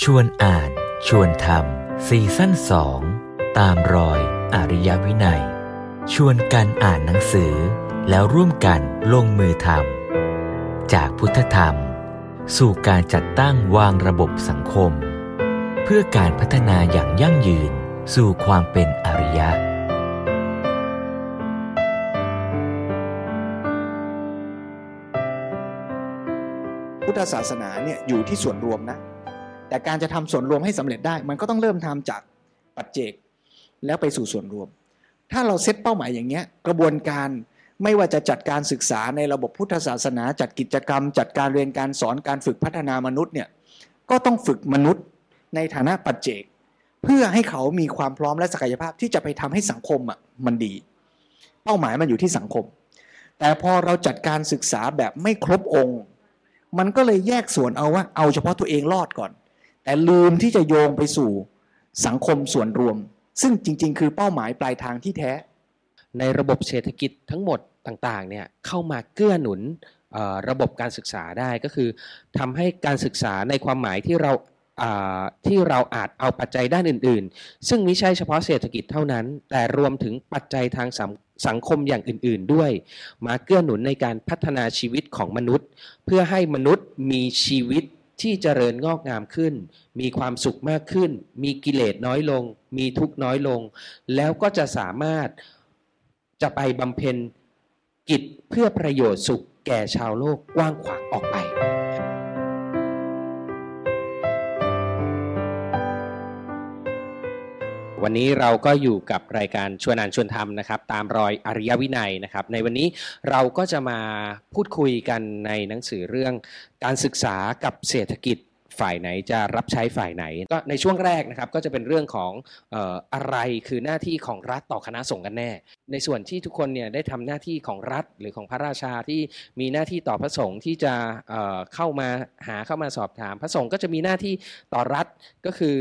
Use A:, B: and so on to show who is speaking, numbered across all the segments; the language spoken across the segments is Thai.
A: ชวนอ่านชวนทำซีซั่นสองตามรอยอริยวินัย ชวนกันอ่านหนังสือ แล้วร่วมกันลงมือทำจากพุทธธรรม สู่การจัดตั้งวางระบบสังคม เพื่อการพัฒนาอย่างยั่งยืนสู่ความเป็นอริยะ
B: พุทธศาสนาเนี่ยอยู่ที่ส่วนรวมนะ แต่การจะทำส่วนรวมให้สำเร็จได้ มันก็ต้องเริ่มทำจากปัจเจก แล้วไปสู่ส่วนรวม ถ้าเราเซตเป้าหมายอย่างเงี้ยกระบวนการไม่ว่าจะจัดการศึกษาในระบบพุทธศาสนา จัดกิจกรรม จัดการเรียนการสอนการฝึกพัฒนามนุษย์เนี่ยก็ต้องฝึกมนุษย์ในฐานะปัจเจก เพื่อให้เขามีความพร้อมและศักยภาพที่จะไปทำให้สังคมอะมันดี เป้าหมายมันอยู่ที่สังคม แต่พอเราจัดการศึกษาแบบไม่ครบองค์ มันก็เลยแยกส่วนเอาว่าเอาเฉพาะตัวเองรอดก่อน แต่ลืมที่จะโยงไปสู่สังคมส่วนรวม ซึ่งจริง ๆ คือเป้าหมายปลายทางที่แท้
C: ในระบบเศรษฐกิจทั้งหมดต่างๆเนี่ยเข้ามาเกื้อหนุนระบบการศึกษาได้ก็คือทำให้การศึกษาในความหมายที่เราอ่าที่เราอาจเอาปัจจัยด้านอื่น ๆ ซึ่งไม่ใช่เฉพาะเศรษฐกิจเท่านั้น แต่รวมถึงปัจจัยทางสังสังคมอย่างอื่น ๆ ด้วย มาเกื้อหนุนในการพัฒนาชีวิตของมนุษย์ เพื่อให้มนุษย์มีชีวิต ที่เจริญงอกงามขึ้น มีความสุขมากขึ้น มีกิเลสน้อยลง มีทุกข์น้อยลง แล้วก็จะสามารถจะไปบำเพ็ญกิจเพื่อประโยชน์สุขแก่ชาวโลกกว้างขวางออกไป วันนี้เราก็อยู่กับรายการชวนอ่านชวนทำนะครับ ตามรอยอริยวินัยนะครับ ในวันนี้เราก็จะมาพูดคุยกันในหนังสือเรื่องการศึกษากับเศรษฐกิจฝ่ายไหนจะรับใช้ฝ่ายไหน ก็ในช่วงแรกนะครับก็จะเป็นเรื่องของออะไรคือหน้าที่ของรัฐต่อคณะสงฆ์กันแน่ ในส่วนที่ทุกคนเนี่ยได้ทำหน้าที่ของรัฐหรือของพระราชาที่มีหน้าที่ต่อพระสงฆ์ที่จะเเข้ามาหาเข้ามาสอบถาม พระสงฆ์ก็จะมีหน้าที่ต่อรัฐก็คือ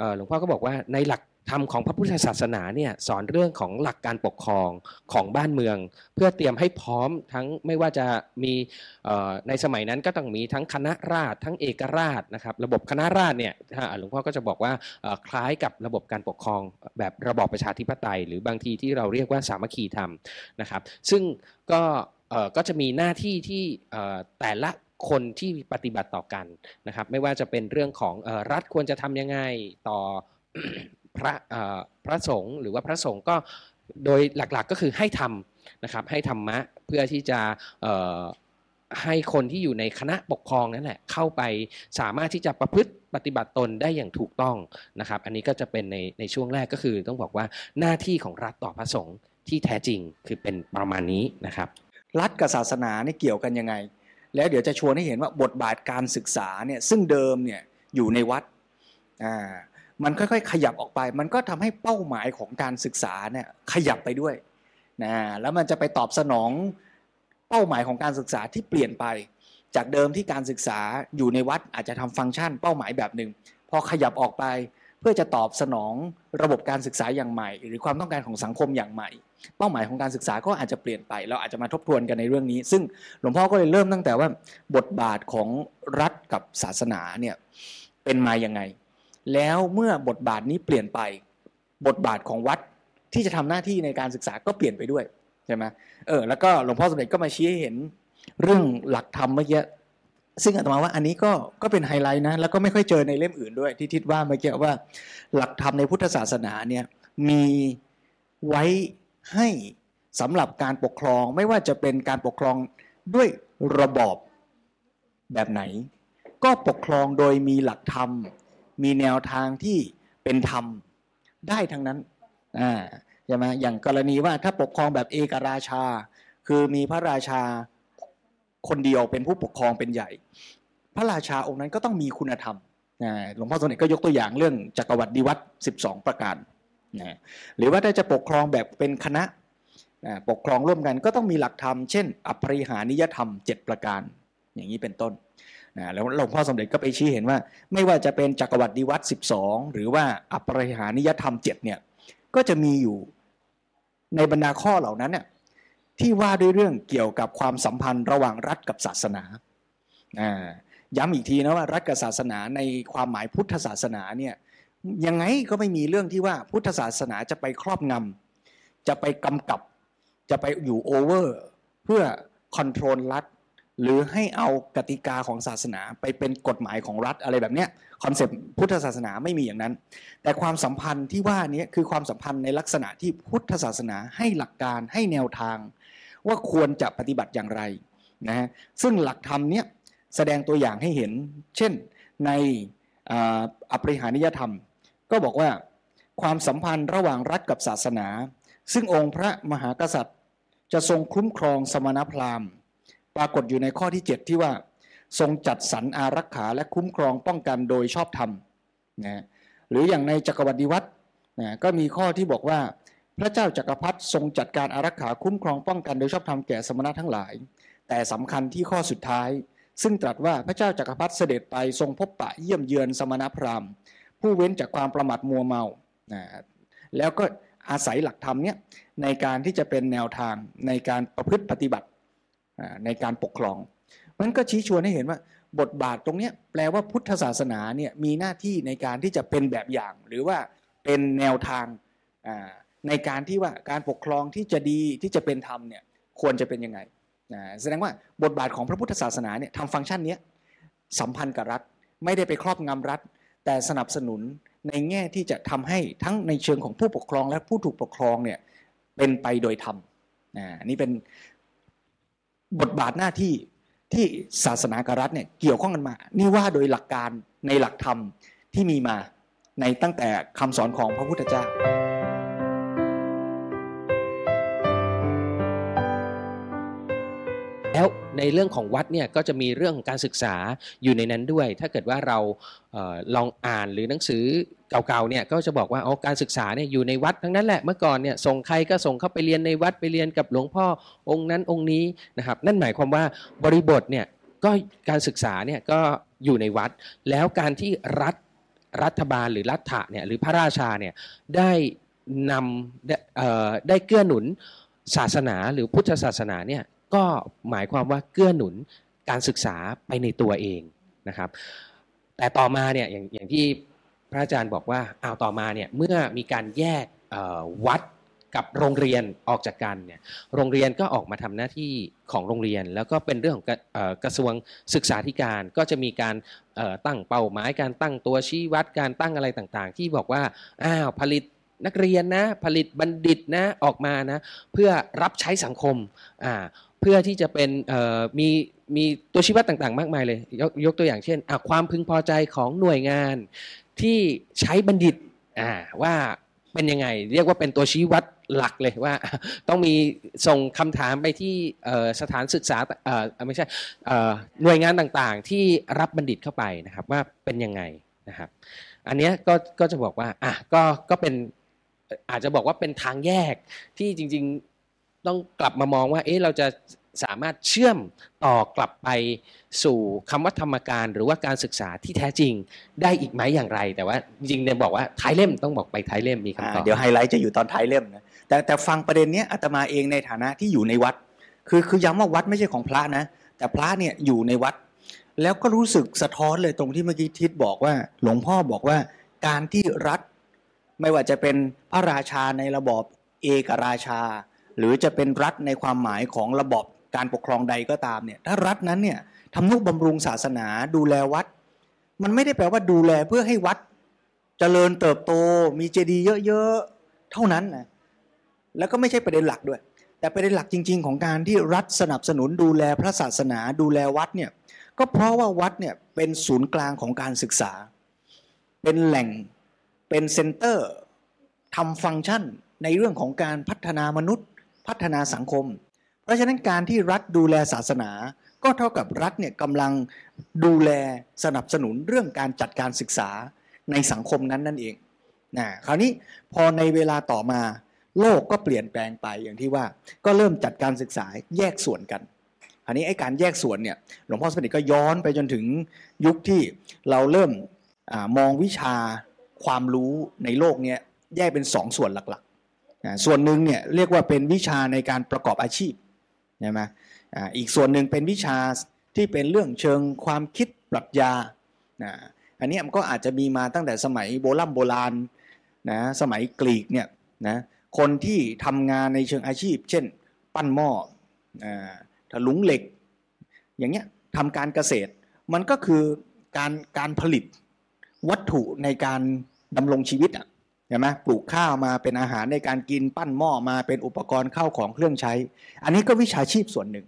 C: อหลวงพ่อก็บอกว่าในหลัก ธรรมของพระพุทธศาสนาเนี่ยสอนเรื่องของหลักการปกครองของบ้านเมือง เพื่อเตรียมให้พร้อมทั้งไม่ว่าจะมีในสมัยนั้นก็ต้องมีทั้งคณะราษฎรทั้งเอกราชนะครับระบบคณะราษฎรเนี่ยอ่าหลวงพ่อก็จะบอกว่าคล้ายกับระบบการปกครองแบบระบอบประชาธิปไตย หรือบางทีที่เราเรียกว่าสามัคคีธรรมนะครับ ซึ่งก็ก็จะมีหน้าที่ที่แต่ละคนที่ปฏิบัติต่อกันนะครับ ไม่ว่าจะเป็นเรื่องของรัฐควรจะทำยังไงต่อ พระพระสงฆ์หรือว่าพระสงฆ์ก็โดยหลักๆก็คือให้ทำนะครับให้ธรรมะเพื่อที่จะให้คนที่อยู่ในคณะปกครองนั่นแหละเข้าไปสามารถที่จะประพฤติปฏิบัติตนได้อย่างถูกต้องนะครับ อันนี้ก็จะเป็นในในช่วงแรกก็คือต้องบอกว่าหน้าที่ของรัฐต่อพระสงฆ์ที่แท้จริงคือเป็นประมาณนี้นะครับ
B: รัฐกับศาสนาเนี่ยเกี่ยวกันยังไง แล้วเดี๋ยวจะชวนให้เห็นว่าบทบาทการศึกษาเนี่ยซึ่งเดิมเนี่ยอยู่ในวัดอ่า มันค่อยๆ ขยับออกไป มันก็ทำให้เป้าหมายของการศึกษาเนี่ยขยับไปด้วยนะแล้วมันจะไปตอบสนองเป้าหมายของการศึกษาที่เปลี่ยนไป จากเดิมที่การศึกษาอยู่ในวัดอาจจะทำฟังก์ชันเป้าหมายแบบหนึ่งพอขยับออกไปเพื่อจะตอบสนองระบบการศึกษาอย่างใหม่ หรือความต้องการของสังคมอย่างใหม่ เป้าหมายของการศึกษาก็อาจจะเปลี่ยนไป เราอาจจะมาทบทวนกันในเรื่องนี้ ซึ่งหลวงพ่อก็เลยเริ่มตั้งแต่ว่าบทบาทของรัฐกับศาสนาเนี่ยเป็นมาอย่างไง แล้วเมื่อบทบาทนี้เปลี่ยนไป บทบาทของวัดที่จะทำหน้าที่ในการศึกษาก็เปลี่ยนไปด้วยใช่ไหมเออแล้วก็หลวงพ่อสมเด็จก็มาชี้ให้เห็นเรื่องหลักธรรมเมื่อกี้ซึ่งอาตมาว่าอันนี้ก็ก็เป็นไฮไลท์นะแล้วก็ไม่ค่อยเจอในเล่มอื่นด้วยที่ทิดว่าเมื่อกี้ว่าหลักธรรมในพุทธศาสนาเนี่ยมีไว้ให้สำหรับการปกครองไม่ว่าจะเป็นการปกครองด้วยระบอบแบบไหน ก็ปกครองโดยมีหลักธรรม มีแนวทางที่เป็นธรรมได้ทั้งนั้นอ่าใช่ไหมอย่างกรณีว่าถ้าปกครองแบบเอกราชา คือมีพระราชาคนเดียวเป็นผู้ปกครองเป็นใหญ่ พระราชาองค์นั้นก็ต้องมีคุณธรรมหลวงพ่อสมเด็จก็ยกตัวอย่างเรื่องจักรวรรดิวัตร12 ประการนะหรือว่าถ้าจะปกครองแบบเป็นคณะนะปกครองร่วมกันก็ต้องมีหลักธรรม เช่น อภริหานิยธรรม 7 ประการ อย่างนี้เป็นต้น นะแล้วหลวงพ่อสมเด็จก็ไปชี้เห็นว่า ไม่ว่าจะเป็นจักรวรรดิวัตร12 หรือว่าอภริหานิยธรรม7เนี่ยก็จะมีอยู่ในบรรดาข้อเหล่านั้นเนี่ยที่ว่าด้วยเรื่องเกี่ยวกับความสัมพันธ์ระหว่างรัฐกับศาสนาย้ำอีกทีนะว่ารัฐกับศาสนาในความหมายพุทธศาสนาเนี่ยยังไงก็ไม่มีเรื่องที่ว่าพุทธศาสนาจะไปครอบงำจะไปกำกับ จะไปอยู่ over เพื่อ control รัฐ หรือให้เอากติกาของศาสนาไปเป็นกฎหมายของรัฐอะไรแบบเนี้ยคอนเซปต์พุทธศาสนาไม่มีอย่างนั้น แต่ความสัมพันธ์ที่ว่านี้คือความสัมพันธ์ในลักษณะที่พุทธศาสนาให้หลักการให้แนวทาง ว่าควรจะปฏิบัติอย่างไรนะฮะซึ่งหลักธรรมเนี้ยแสดงตัวอย่างให้เห็น เช่นในอภิหานิยธรรม ก็บอกว่าความสัมพันธ์ระหว่างรัฐกับศาสนา ซึ่งองค์พระมหากษัตริย์ จะทรงคุ้มครองสมณพราหมณ์ ปรากฏอยู่ในข้อที่ 7 ที่ว่า ทรงจัดสรรอารักขาและคุ้มครองป้องกันโดยชอบธรรมนะหรืออย่างในจักรวรรดิวัตรนะก็มีข้อที่บอกว่า พระเจ้าจักรพรรดิทรงจัดการอารักขาคุ้มครองป้องกันโดยชอบธรรมแก่สมณะทั้งหลาย แต่สำคัญที่ข้อสุดท้าย ซึ่งตรัสว่าพระเจ้าจักรพรรดิเสด็จไปทรงพบปะเยี่ยมเยือนสมณพราหมณ์ ผู้เว้นจากความประมาทมัวเมานะแล้วก็อาศัยหลักธรรมเนี้ยในการที่จะเป็นแนวทางในการประพฤติปฏิบัติ ในการปกครองมันก็ชี้ชวนให้เห็นว่าบทบาทตรงนี้แปลว่าพุทธศาสนาเนี่ยมีหน้าที่ในการที่จะเป็นแบบอย่าง หรือว่าเป็นแนวทางในการที่ว่าการปกครองที่จะดีที่จะเป็นธรรมเนี่ยควรจะเป็นยังไงแสดงว่าบทบาทของพระพุทธศาสนาเนี่ยทำฟังก์ชันนี้สัมพันธ์กับรัฐ ไม่ได้ไปครอบงำรัฐ แต่สนับสนุนในแง่ที่จะทำให้ทั้งในเชิงของผู้ปกครองและผู้ถูกปกครองเนี่ยเป็นไปโดยธรรมนี่เป็น บทบาทหน้าที่ที่ศาสนากับรัฐเนี่ยเกี่ยวข้องกันมา นี่ว่าโดยหลักการในหลักธรรมที่มีมาในตั้งแต่คำสอนของพระพุทธเจ้า
C: ในเรื่องของวัดเนี่ยก็จะมีเรื่องการศึกษาอยู่ในนั้นด้วย ถ้าเกิดว่าเราเออลองอ่านหรือหนังสือเก่าๆเนี่ยก็จะบอกว่าอ๋อการศึกษาเนี่ยอยู่ในวัดทั้งนั้นแหละเมื่อก่อนเนี่ยส่งใครก็ส่งเข้าไปเรียนในวัดไปเรียนกับหลวงพ่อองค์นั้นองค์นี้นะครับ นั่นหมายความว่าบริบทเนี่ยก็การศึกษาเนี่ยก็อยู่ในวัด แล้วการที่รัฐรัฐบาลหรือรัฐะเนี่ยหรือพระราชาเนี่ยได้นำได้เกื้อหนุนศาสนาหรือพุทธศาสนาเนี่ย ก็หมายความว่าเกื้อหนุนการศึกษาไปในตัวเองนะครับ แต่ต่อมาเนี่ยอย่างอย่างที่พระอาจารย์บอกว่าเอาต่อมาเนี่ยเมื่อมีการแยกวัดกับโรงเรียนออกจากกันเนี่ยโรงเรียนก็ออกมาทำหน้าที่ของโรงเรียน แล้วก็เป็นเรื่องของกระทรวงศึกษาธิการก็จะมีการตั้งเป้าหมายการตั้งตัวชี้วัดการตั้งอะไรต่างๆ ที่บอกว่าอ้าวผลิตนักเรียนนะผลิตบัณฑิตนะออกมานะเพื่อรับใช้สังคมอ่า เพื่อที่จะเป็นมีมีตัวชี้วัดต่างๆ มากมายเลยยกยกตัวอย่างเช่นความพึงพอใจของหน่วยงานที่ใช้บัณฑิตว่าเป็นยังไง เรียกว่าเป็นตัวชี้วัดหลักเลยว่าต้องมีส่งคำถามไปที่สถานศึกษาไม่ใช่หน่วยงานต่างๆ ที่รับบัณฑิตเข้าไปนะครับว่าเป็นยังไงนะครับ อันนี้ก็ก็จะบอกว่าอะก็ก็เป็นอาจจะบอกว่าเป็นทางแยกที่จริง ๆ ต้องกลับมามองว่า เอ๊ะเราจะสามารถเชื่อมต่อกลับไปสู่คำว่าธรรมการหรือว่าการศึกษาที่แท้จริงได้อีกไหมอย่างไร แต่ว่าจริงเนี่ยบอกว่าท้ายเล่มต้องบอกไปท้ายเล่มมีคำตอบ
B: เดี๋ยวไฮไลท์จะอยู่ตอนท้ายเล่มนะแต่แต่ฟังประเด็นเนี้ยอาตมาเองในฐานะที่อยู่ในวัด คือคือย้ำว่าวัดไม่ใช่ของพระนะ แต่พระเนี่ยอยู่ในวัด แล้วก็รู้สึกสะท้อนเลยตรงที่เมื่อกี้ทิศบอกว่า หลวงพ่อบอกว่าการที่รัฐ ไม่ว่าจะเป็นพระราชาในระบอบเอกราชา หรือจะเป็นรัฐในความหมายของระบอบการปกครองใดก็ตามเนี่ยถ้ารัฐนั้นเนี่ยทำนุบำรุงศาสนาดูแลวัด มันไม่ได้แปลว่าดูแลเพื่อให้วัดจเจริญเติบโต มีเจดีย์เยอะๆเท่านั้นนะแล้วก็ไม่ใช่ประเด็นหลักด้วย แต่ประเด็นหลักจริง ๆ ของการที่รัฐสนับสนุนดูแลพระศาสนาดูแลวัดเนี่ยก็เพราะว่าวัดเนี่ยเป็นศูนย์กลางของการศึกษา เป็นแหล่งเป็น center ทำฟังก์ชันในเรื่องของการพัฒนามนุษย์ พัฒนาสังคม เพราะฉะนั้นการที่รัฐดูแลศาสนา ก็เท่ากับรัฐเนี่ยกำลังดูแลสนับสนุนเรื่องการจัดการศึกษาในสังคมนั้นนั่นเองนะคราวนี้พอในเวลาต่อมาโลกก็เปลี่ยนแปลงไปอย่างที่ว่าก็เริ่มจัดการศึกษาแยกส่วนกันคราวนี้ไอ้การแยกส่วนเนี่ยหลวงพ่อสมเด็จก็ย้อนไปจนถึงยุคที่เราเริ่มอมองวิชาความรู้ในโลกเนี้แยกเป็นสองส่วนหลักๆ ส่วนหนึ่งเนี่ยเรียกว่าเป็นวิชาในการประกอบอาชีพใช่ไหมอีกส่วนหนึ่งเป็นวิชาที่เป็นเรื่องเชิงความคิดปรัชญานะอันนี้มันก็อาจจะมีมาตั้งแต่สมัยโบราณโบราณนะสมัยกรีกเนี่ยนะคนที่ทำงานในเชิงอาชีพ เช่น ปั้นหม้อถลุงเหล็ก อย่างเงี้ยทำการเกษตร มันก็คือการการผลิตวัตถุในการดำรงชีวิตอะ เห็นไหมปลูกข้าวมาเป็นอาหารในการกินปั้นหม้อมาเป็นอุปกรณ์ข้าวของเครื่องใช้ อันนี้ก็วิชาชีพส่วนหนึ่ง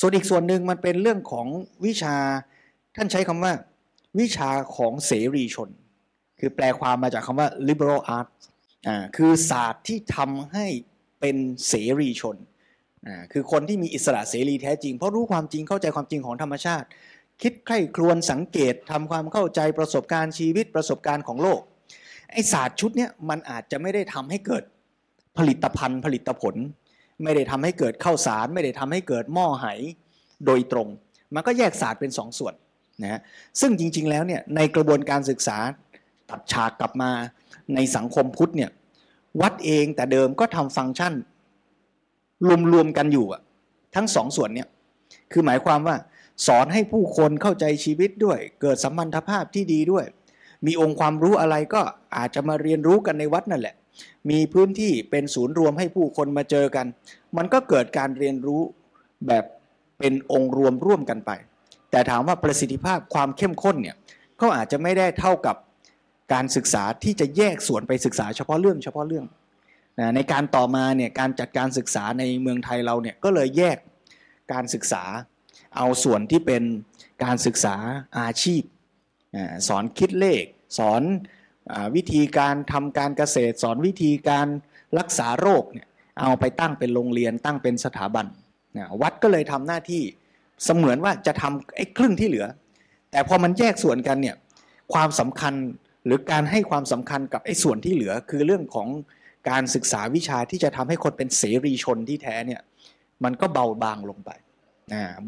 B: ส่วนอีกส่วนหนึ่งมันเป็นเรื่องของวิชาท่านใช้คำว่า วิชาของเสรีชน คือแปลความมาจากคำว่า liberal arts อ่าคือศาสตร์ที่ทำให้เป็นเสรีชนอ่าคือคนที่มีอิสระเสรีแท้จริง เพราะรู้ความจริงเข้าใจความจริงของธรรมชาติ คิดใคร่ครวญสังเกตทำความเข้าใจประสบการณ์ชีวิตประสบการณ์ของโลก ไอศาสตร์ชุดเนี้มันอาจจะไม่ได้ทำให้เกิดผลิตภัณฑ์ผลิตผล ไม่ได้ทำให้เกิดข้าวสาร ไม่ได้ทำให้เกิดหม้อไหโดยตรง มันก็แยกศาสตร์เป็นสองส่วนนะซึ่งจริง ๆ แล้วเนี่ยในกระบวนการศึกษาตัดฉากกลับมาในสังคมพุทธเนี่ยวัดเองแต่เดิมก็ทำฟังก์ชัน รวมๆกันอยู่อะทั้งสองส่วนเนี่ยคือหมายความว่าสอนให้ผู้คนเข้าใจชีวิตด้วย เกิดสัมพันธภาพที่ดีด้วย มีองค์ความรู้อะไรก็อาจจะมาเรียนรู้กันในวัดนั่นแหละ มีพื้นที่เป็นศูนย์รวมให้ผู้คนมาเจอกัน มันก็เกิดการเรียนรู้แบบเป็นองค์รวมร่วมกันไป แต่ถามว่าประสิทธิภาพความเข้มข้นเนี่ยก็อาจจะไม่ได้เท่ากับการศึกษาที่จะแยกส่วนไปศึกษาเฉพาะเรื่องเฉพาะเรื่องนะในการต่อมาเนี่ยการจัดการศึกษาในเมืองไทยเราเนี่ยก็เลยแยกการศึกษา เอาส่วนที่เป็นการศึกษาอาชีพ สอนคิดเลข สอนวิธีการทำการเกษตร สอนวิธีการรักษาโรคเนี่ยเอาไปตั้งเป็นโรงเรียนตั้งเป็นสถาบันวัดก็เลยทำหน้าที่เสมือนว่าจะทำไอ้ครึ่งที่เหลือ แต่พอมันแยกส่วนกันเนี่ยความสำคัญหรือการให้ความสำคัญกับไอ้ส่วนที่เหลือ คือเรื่องของการศึกษาวิชาที่จะทำให้คนเป็นเสรีชนที่แท้เนี่ยมันก็เบาบางลงไป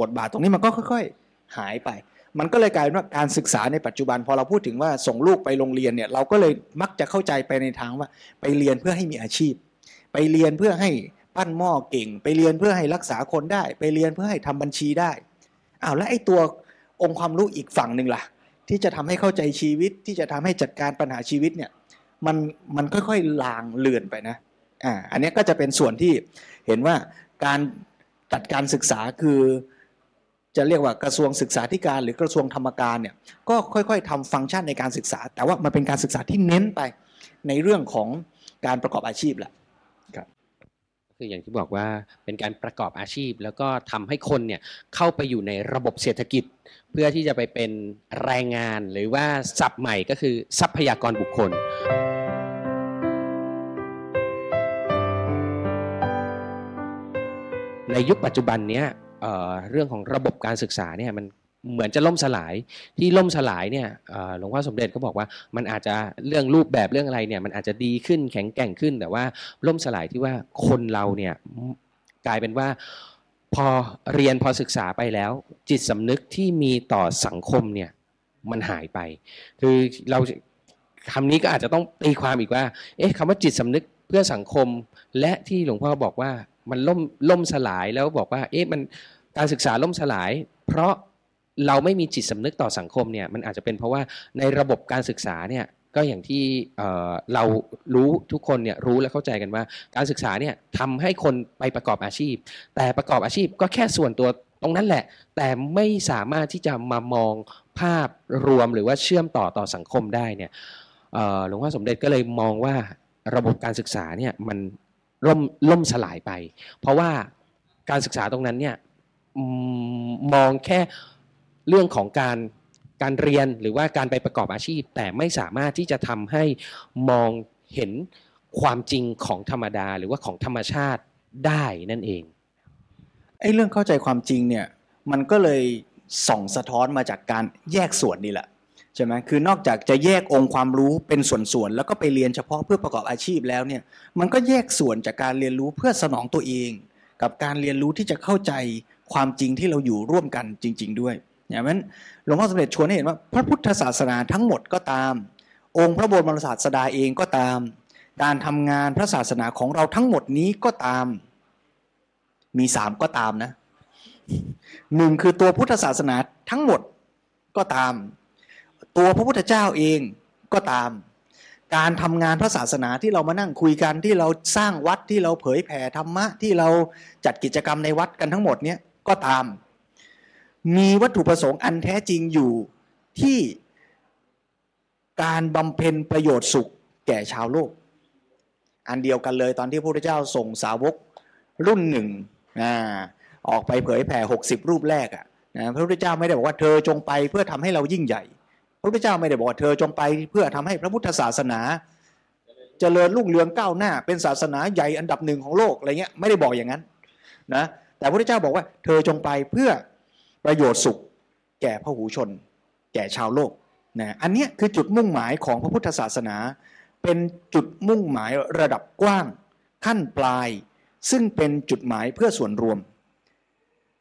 B: บทบาทตรงนี้มันก็ค่อย ๆ หายไป มันก็เลยกลายเป็นว่าการศึกษาในปัจจุบัน พอเราพูดถึงว่าส่งลูกไปโรงเรียนเนี่ยเราก็เลยมักจะเข้าใจไปในทางว่า ไปเรียนเพื่อให้มีอาชีพ ไปเรียนเพื่อให้ปั้นหม้อเก่ง ไปเรียนเพื่อให้รักษาคนได้ ไปเรียนเพื่อให้ทำบัญชีได้อ้าวแล้วไอ้ตัวองค์ความรู้อีกฝั่งหนึ่งล่ะ ที่จะทำให้เข้าใจชีวิตที่จะทำให้จัดการปัญหาชีวิตเนี่ยมันมันค่อยๆลางเลือนไปนะอ่าอันนี้ก็จะเป็นส่วนที่เห็นว่าการจัดการศึกษาคือ จะเรียกว่ากระทรวงศึกษาธิการ หรือกระทรวงธรรมการเนี่ยก็ค่อยๆทำฟังก์ชันในการศึกษา แต่ว่ามันเป็นการศึกษาที่เน้นไปในเรื่องของการประกอบอาชีพแหละครับ
C: คืออย่างที่บอกว่าเป็นการประกอบอาชีพ แล้วก็ทำให้คนเนี่ยเข้าไปอยู่ในระบบเศรษฐกิจ เพื่อที่จะไปเป็นแรงงานหรือว่าศัพท์ใหม่ก็คือทรัพยากรบุคคลในยุคปัจจุบันเนี้ย เรื่องของระบบการศึกษาเนี่ยมันเหมือนจะล่มสลายที่ล่มสลายเนี่ยหลวงพ่อสมเด็จก็บอกว่ามันอาจจะเรื่องรูปแบบเรื่องอะไรเนี่ยมันอาจจะดีขึ้นแข็งแกร่งขึ้น แต่ว่าล่มสลายที่ว่าคนเราเนี่ยกลายเป็นว่าพอเรียนพอศึกษาไปแล้ว จิตสำนึกที่มีต่อสังคมเนี่ยมันหายไป คือเราคำนี้ก็อาจจะต้องตีความอีกว่า เอ๊ะคำว่าจิตสำนึกเพื่อสังคม และที่หลวงพ่อบอกว่า มันล่มล่มสลายแล้วบอกว่า เอ๊ะมันการศึกษาล่มสลาย เพราะเราไม่มีจิตสำนึกต่อสังคมเนี่ยมันอาจจะเป็นเพราะว่าในระบบการศึกษาเนี่ยก็อย่างที่เรารู้ทุกคนเนี่ยรู้และเข้าใจกันว่า การศึกษาเนี่ยทำให้คนไปประกอบอาชีพ แต่ประกอบอาชีพก็แค่ส่วนตัวตรงนั้นแหละ แต่ไม่สามารถที่จะมามองภาพรวมหรือว่าเชื่อมต่อต่อสังคมได้เนี่ยหลวงพ่อสมเด็จก็เลยมองว่าระบบการศึกษาเนี่ยมัน ล่มล่มสลายไป เพราะว่าการศึกษาตรงนั้นเนี่ยมองแค่เรื่องของการการเรียนหรือว่าการไปประกอบอาชีพ แต่ไม่สามารถที่จะทำให้มองเห็นความจริงของธรรมดาหรือว่าของธรรมชาติได้นั่นเอง
B: ไอ้เรื่องเข้าใจความจริงเนี่ยมันก็เลยส่องสะท้อนมาจากการแยกส่วนนี่แหละ ใช่ไหมคือนอกจากจะแยกองค์ความรู้เป็นส่วนๆแล้วก็ไปเรียนเฉพาะเพื่อประกอบอาชีพแล้วเนี่ยมันก็แยกส่วนจากการเรียนรู้เพื่อสนองตัวเอง กับการเรียนรู้ที่จะเข้าใจความจริงที่เราอยู่ร่วมกันจริง ๆ ด้วยอย่างนั้นหลวงพ่อสมเด็จชวนให้เห็นว่าพระพุทธศาสนาทั้งหมดก็ตาม องค์พระบรมศาสดาเองก็ตาม การทำงานพระศาสนาของเราทั้งหมดนี้ก็ตาม มีสามก็ตามนะหนึ่งคือตัวพุทธศาสนาทั้งหมดก็ตาม ตัวพระพุทธเจ้าเองก็ตาม การทำงานพระศาสนาที่เรามานั่งคุยกันที่เราสร้างวัดที่เราเผยแผ่ธรรมะที่เราจัดกิจกรรมในวัดกันทั้งหมดเนี้ยก็ตาม มีวัตถุประสงค์อันแท้จริงอยู่ที่การบำเพ็ญประโยชน์สุขแก่ชาวโลก อันเดียวกันเลยตอนที่พระพุทธเจ้าส่งสาวกรุ่นหนึ่งออกไปเผยแผ่หกสิบรูปแรกอะนะพระพุทธเจ้าไม่ได้บอกว่าเธอจงไปเพื่อทำให้เรายิ่งใหญ่ พระพุทธเจ้าไม่ได้บอกว่าเธอจงไปเพื่อทำให้พระพุทธศาสนาเจริญรุ่งเรืองก้าวหน้า เป็นศาสนาใหญ่อันดับหนึ่งของโลกอะไรเงี้ยไม่ได้บอกอย่างนั้นนะแต่พระพุทธเจ้าบอกว่า เธอจงไปเพื่อประโยชน์สุข แก่พระหูชน แก่ชาวโลกนะอันนี้คือจุดมุ่งหมายของพระพุทธศาสนา เป็นจุดมุ่งหมายระดับกว้าง ขั้นปลาย ซึ่งเป็นจุดหมายเพื่อส่วนรวม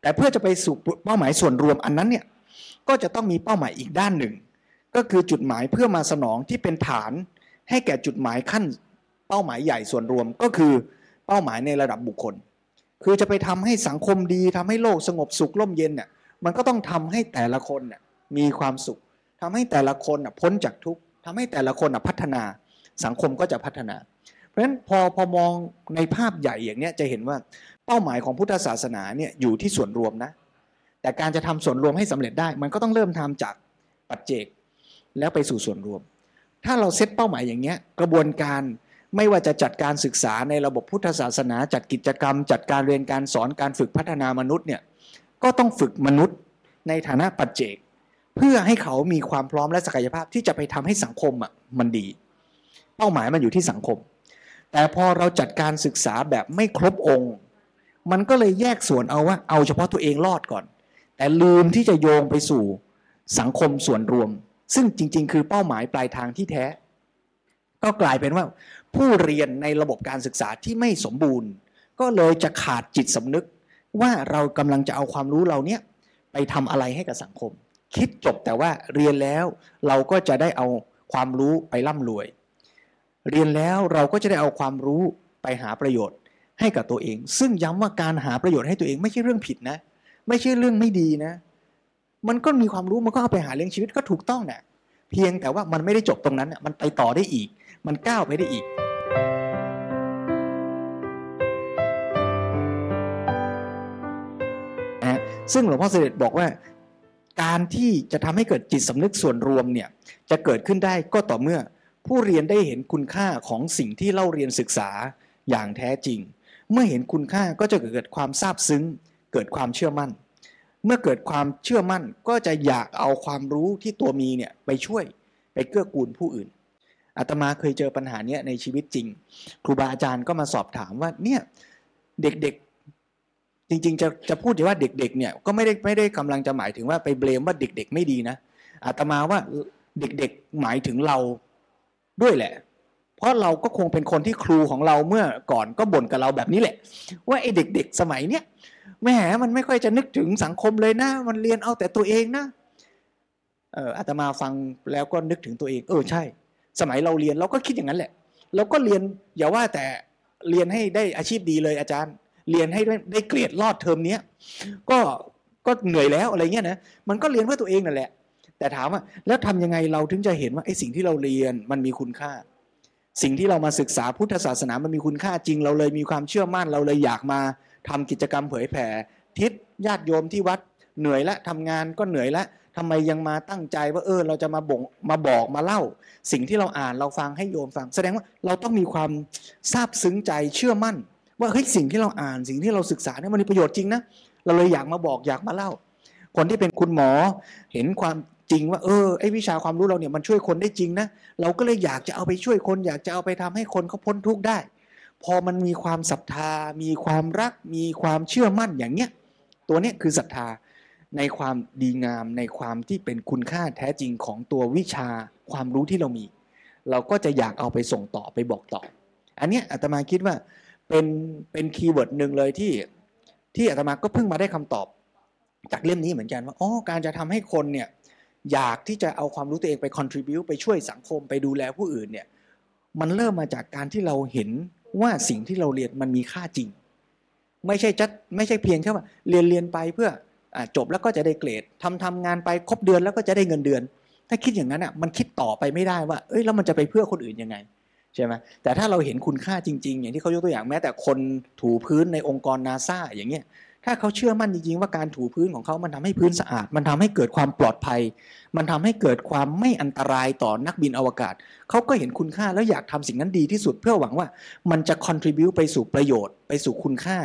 B: แต่เพื่อจะไปสู่เป้าหมายส่วนรวมอันนั้นเนี่ยก็จะต้องมีเป้าหมายอีกด้านหนึ่ง ก็คือจุดหมายเพื่อมาสนองที่เป็นฐาน ให้แก่จุดหมายขั้นเป้าหมายใหญ่ส่วนรวมก็คือเป้าหมายในระดับบุคคล คือจะไปทำให้สังคมดีทำให้โลกสงบสุขร่มเย็นเนี่ยมันก็ต้องทำให้แต่ละคนเนี่ยมีความสุขทำให้แต่ละคนพ้นจากทุกข์ทำให้แต่ละคนพัฒนา สังคมก็จะพัฒนา เพราะฉะนั้นพอพอมองในภาพใหญ่อย่างนี้จะเห็นว่าเป้าหมายของพุทธศาสนาเนี่ยอยู่ที่ส่วนรวมนะแต่การจะทำส่วนรวมให้สำเร็จได้ มันก็ต้องเริ่มทำจากปัจเจก แล้วไปสู่ส่วนรวม ถ้าเราเซตเป้าหมายอย่างเงี้ยกระบวนการไม่ว่าจะจัดการศึกษาในระบบพุทธศาสนา จัดกิจกรรม จัดการเรียนการสอนการฝึกพัฒนามนุษย์เนี่ยก็ต้องฝึกมนุษย์ในฐานะปัจเจก เพื่อให้เขามีความพร้อมและศักยภาพที่จะไปทำให้สังคมอะมันดี เป้าหมายมันอยู่ที่สังคม แต่พอเราจัดการศึกษาแบบไม่ครบองค์ มันก็เลยแยกส่วนเอาว่าเอาเฉพาะตัวเองรอดก่อน แต่ลืมที่จะโยงไปสู่สังคมส่วนรวม ซึ่งจริง ๆ คือเป้าหมายปลายทางที่แท้ ก็กลายเป็นว่า ผู้เรียนในระบบการศึกษาที่ไม่สมบูรณ์ ก็เลยจะขาดจิตสำนึก ว่าเรากำลังจะเอาความรู้เราเนี้ยไปทำอะไรให้กับสังคม คิดจบแต่ว่าเรียนแล้วเราก็จะได้เอาความรู้ไปร่ำรวย เรียนแล้วเราก็จะได้เอาความรู้ไปหาประโยชน์ให้กับตัวเอง ซึ่งย้ำว่าการหาประโยชน์ให้ตัวเองไม่ใช่เรื่องผิดนะ ไม่ใช่เรื่องไม่ดีนะ มันก็มีความรู้มันก็เอาไปหาเลี้ยงชีวิตก็ถูกต้องนะเพียงแต่ว่ามันไม่ได้จบตรงนั้นมันไปต่อได้อีก มันก้าวไปได้อีกนะซึ่งหลวงพ่อเสด็จบอกว่า การที่จะทำให้เกิดจิตสำนึกส่วนรวมเนี่ยจะเกิดขึ้นได้ก็ต่อเมื่อ ผู้เรียนได้เห็นคุณค่าของสิ่งที่เล่าเรียนศึกษาอย่างแท้จริง เมื่อเห็นคุณค่าก็จะเกิดความซาบซึ้ง เกิดความเชื่อมั่น เมื่อเกิดความเชื่อมั่นก็จะอยากเอาความรู้ที่ตัวมีเนี่ยไปช่วยไปเกื้อกูลผู้อื่นอาตมาเคยเจอปัญหาเนี้ยในชีวิตจริง ครูบาอาจารย์ก็มาสอบถามว่าเนี่ยเด็กๆ จริง ๆ จะจะพูดว่าเด็กๆเนี่ยก็ไม่ได้ไม่ได้กำลังจะหมายถึงว่าไปเบลมว่าเด็ก ๆ ไม่ดีนะอาตมาว่าเด็กๆหมายถึงเราด้วยแหละ เพราะเราก็คงเป็นคนที่ครูของเราเมื่อก่อนก็บ่นกับเราแบบนี้แหละ ว่าไอ้เด็ก ๆ สมัยเนี้ย แหมมันไม่ค่อยจะนึกถึงสังคมเลยนะ มันเรียนเอาแต่ตัวเองนะเอออาตมาฟังแล้วก็นึกถึงตัวเอง เออใช่ สมัยเราเรียนเราก็คิดอย่างนั้นแหละเราก็เรียนอย่าว่าแต่เรียนให้ได้อาชีพดีเลยอาจารย์ เรียนให้ได้เกรดรอดเทอมเนี้ยก็ก็เหนื่อยแล้วอะไรเงี้ยนะมันก็เรียนเพื่อตัวเองนั่นแหละ แต่ถามว่าแล้วทำยังไงเราถึงจะเห็นว่าไอ้สิ่งที่เราเรียนมันมีคุณค่า สิ่งที่เรามาศึกษาพุทธศาสนามันมีคุณค่าจริง เราเลยมีความเชื่อมั่นเราเลยอยากมา ทำกิจกรรมเผยแผ่ ทิศญาติโยมที่วัดเหนื่อยละทำงานก็เหนื่อยละทำไมยังมาตั้งใจว่าเออเราจะมาบ่งมาบอกมาเล่า สิ่งที่เราอ่านเราฟังให้โยมฟัง แสดงว่าเราต้องมีความซาบซึ้งใจเชื่อมั่น ว่าเฮ้ยสิ่งที่เราอ่านสิ่งที่เราศึกษาเนี่ยมันมีประโยชน์จริงนะเราเลยอยากมาบอกอยากมาเล่า คนที่เป็นคุณหมอเห็นความจริงว่าเออไอ้วิชาความรู้เราเนี่ยมันช่วยคนได้จริงนะเราก็เลยอยากจะเอาไปช่วยคน อยากจะเอาไปทำให้คนเขาพ้นทุกข์ได้ พอมันมีความศรัทธา มีความรัก มีความเชื่อมั่นอย่างเนี้ย ตัวเนี้ยคือศรัทธาในความดีงามในความที่เป็นคุณค่าแท้จริงของตัววิชาความรู้ที่เรามี เราก็จะอยากเอาไปส่งต่อไปบอกต่อ อันเนี้ยอาตมาคิดว่าเป็นเป็น keyword หนึ่งเลยที่ที่อาตมาก็เพิ่งมาได้คำตอบ จากเล่มนี้เหมือนกันว่าอ๋อการจะทำให้คนเนี่ยอยากที่จะเอาความรู้ตัวเองไป contribute ไปช่วยสังคมไปดูแลผู้อื่นเนี่ยมันเริ่มมาจากการที่เราเห็น ว่าสิ่งที่เราเรียนมันมีค่าจริง ไม่ใช่จัดไม่ใช่เพียงแค่ว่าเรียนเรียนไปเพื่อจบแล้วก็จะได้เกรดทำทำงานไปครบเดือนแล้วก็จะได้เงินเดือน ถ้าคิดอย่างนั้นอะมันคิดต่อไปไม่ได้ว่า เอ้ยแล้วมันจะไปเพื่อคนอื่นยังไงใช่ไหมแต่ถ้าเราเห็นคุณค่าจริง ๆ อย่างที่เขายกตัวอย่างแม้แต่คนถูพื้นในองค์กรนาซาอย่างเงี้ย ถ้าเขาเชื่อมั่นจริงๆว่าการถูพื้นของเขามันทำให้พื้นสะอาด มันทำให้เกิดความปลอดภัย มันทำให้เกิดความไม่อันตรายต่อนักบินอวกาศ เขาก็เห็นคุณค่าแล้วอยากทำสิ่งนั้นดีที่สุดเพื่อหวังว่า มันจะ contribu ไปสู่ประโยชน์ ไปสู่คุณค่า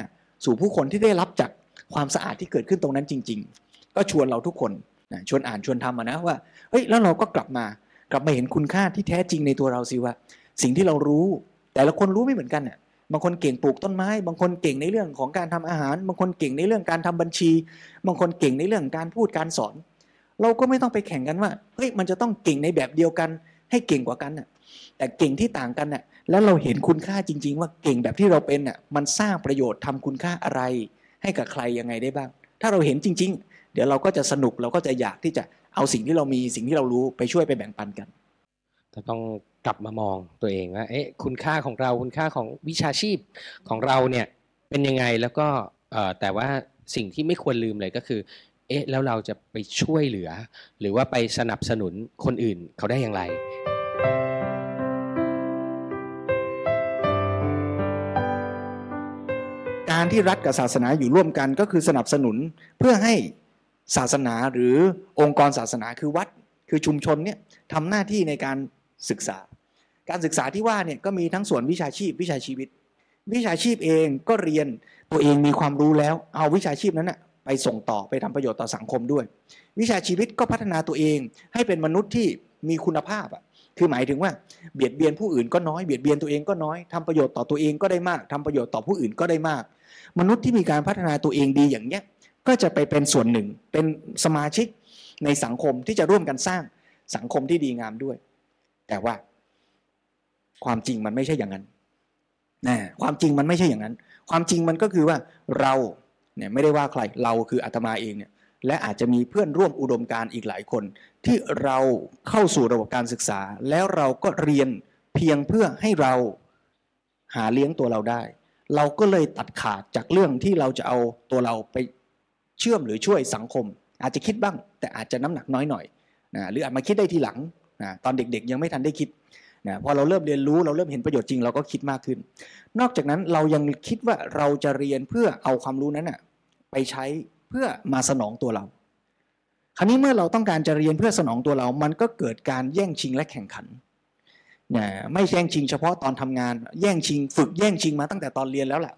B: สู่ผู้คนที่ได้รับจากความสะอาดที่เกิดขึ้นตรงนั้นจริง ๆ ก็ชวนเราทุกคนนะชวนอ่านชวนทำนะว่าเฮ้ยแล้วเราก็กลับมา กลับมาเห็นคุณค่าที่แท้จริงในตัวเราสิว่า สิ่งที่เรารู้ แต่ละคนรู้ไม่เหมือนกันเนี่ย บางคนเก่งปลูกต้นไม้ บางคนเก่งในเรื่องของการทำอาหาร บางคนเก่งในเรื่องการทำบัญชี บางคนเก่งในเรื่องการพูดการสอน เราก็ไม่ต้องไปแข่งกันว่าเฮ้ยมันจะต้องเก่งในแบบเดียวกัน ให้เก่งกว่ากันน่ะแต่เก่งที่ต่างกันน่ะแล้วเราเห็นคุณค่าจริง ๆ ว่าเก่งแบบที่เราเป็นน่ะมันสร้างประโยชน์ทำคุณค่าอะไร ให้กับใครยังไงได้บ้าง ถ้าเราเห็นจริง ๆ เดี๋ยวเราก็จะสนุกเราก็จะอยากที่จะเอาสิ่งที่เรามีสิ่งที่เรารู้ไปช่วยไปแบ่งปันกัน
C: จะต้องกลับมามองตัวเองว่าเอ๊ะคุณค่าของเราคุณค่าของวิชาชีพของเราเนี่ยเป็นยังไงแล้วก็แต่ว่าสิ่งที่ไม่ควรลืมเลยก็คือ เอ๊ะแล้วเราจะไปช่วยเหลือ หรือว่าไปสนับสนุนคนอื่นเขาได้อย่างไร
B: การที่รัฐกับศาสนาอยู่ร่วมกันก็คือสนับสนุนเพื่อให้ศาสนาหรือองค์กรศาสนาคือวัดคือชุมชนเนี่ยทำหน้าที่ในการ ศึกษา การศึกษาที่ว่าเนี่ยก็มีทั้งส่วนวิชาชีพวิชาชีวิต วิชาชีพเองก็เรียนตัวเองมีความรู้แล้ว เอาวิชาชีพนั้นนะไปส่งต่อไปทำประโยชน์ต่อสังคมด้วย วิชาชีวิตก็พัฒนาตัวเอง ให้เป็นมนุษย์ที่มีคุณภาพอะคือหมายถึงว่าเบียดเบียนผู้อื่นก็น้อยเบียดเบียนตัวเองก็น้อยทำประโยชน์ต่อตัวเองก็ได้มากทำประโยชน์ต่อผู้อื่นก็ได้มาก มนุษย์ที่มีการพัฒนาตัวเองดีอย่างเนี้ยก็จะไปเป็นส่วนหนึ่งเป็นสมาชิกในสังคมที่จะร่วมกันสร้างสังคมที่ดีงามด้วย แต่ว่า ความจริงมันไม่ใช่อย่างนั้นนะความจริงมันไม่ใช่อย่างนั้น ความจริงมันก็คือว่าเราเนี่ยไม่ได้ว่าใครเราคืออาตมาเองเนี่ยและอาจจะมีเพื่อนร่วมอุดมการอีกหลายคน ที่เราเข้าสู่ระบบการศึกษา แล้วเราก็เรียนเพียงเพื่อให้เราหาเลี้ยงตัวเราได้ เราก็เลยตัดขาดจากเรื่องที่เราจะเอาตัวเราไปเชื่อมหรือช่วยสังคม อาจจะคิดบ้าง แต่อาจจะน้ำหนักน้อยหน่อยนะหรืออาจมาคิดได้ทีหลัง นะตอนเด็กๆ ยังไม่ทันได้คิดนะพอเราเริ่มเรียนรู้เราเริ่มเห็นประโยชน์จริงเราก็คิดมากขึ้น นอกจากนั้นเรายังคิดว่าเราจะเรียนเพื่อเอาความรู้นั้นนะไปใช้เพื่อมาสนองตัวเรา คราวนี้เมื่อเราต้องการจะเรียนเพื่อสนองตัวเรา มันก็เกิดการแย่งชิงและแข่งขันนะไม่แย่งชิงเฉพาะตอนทำงาน แย่งชิง ฝึกแย่งชิงมาตั้งแต่ตอนเรียนแล้วแหละ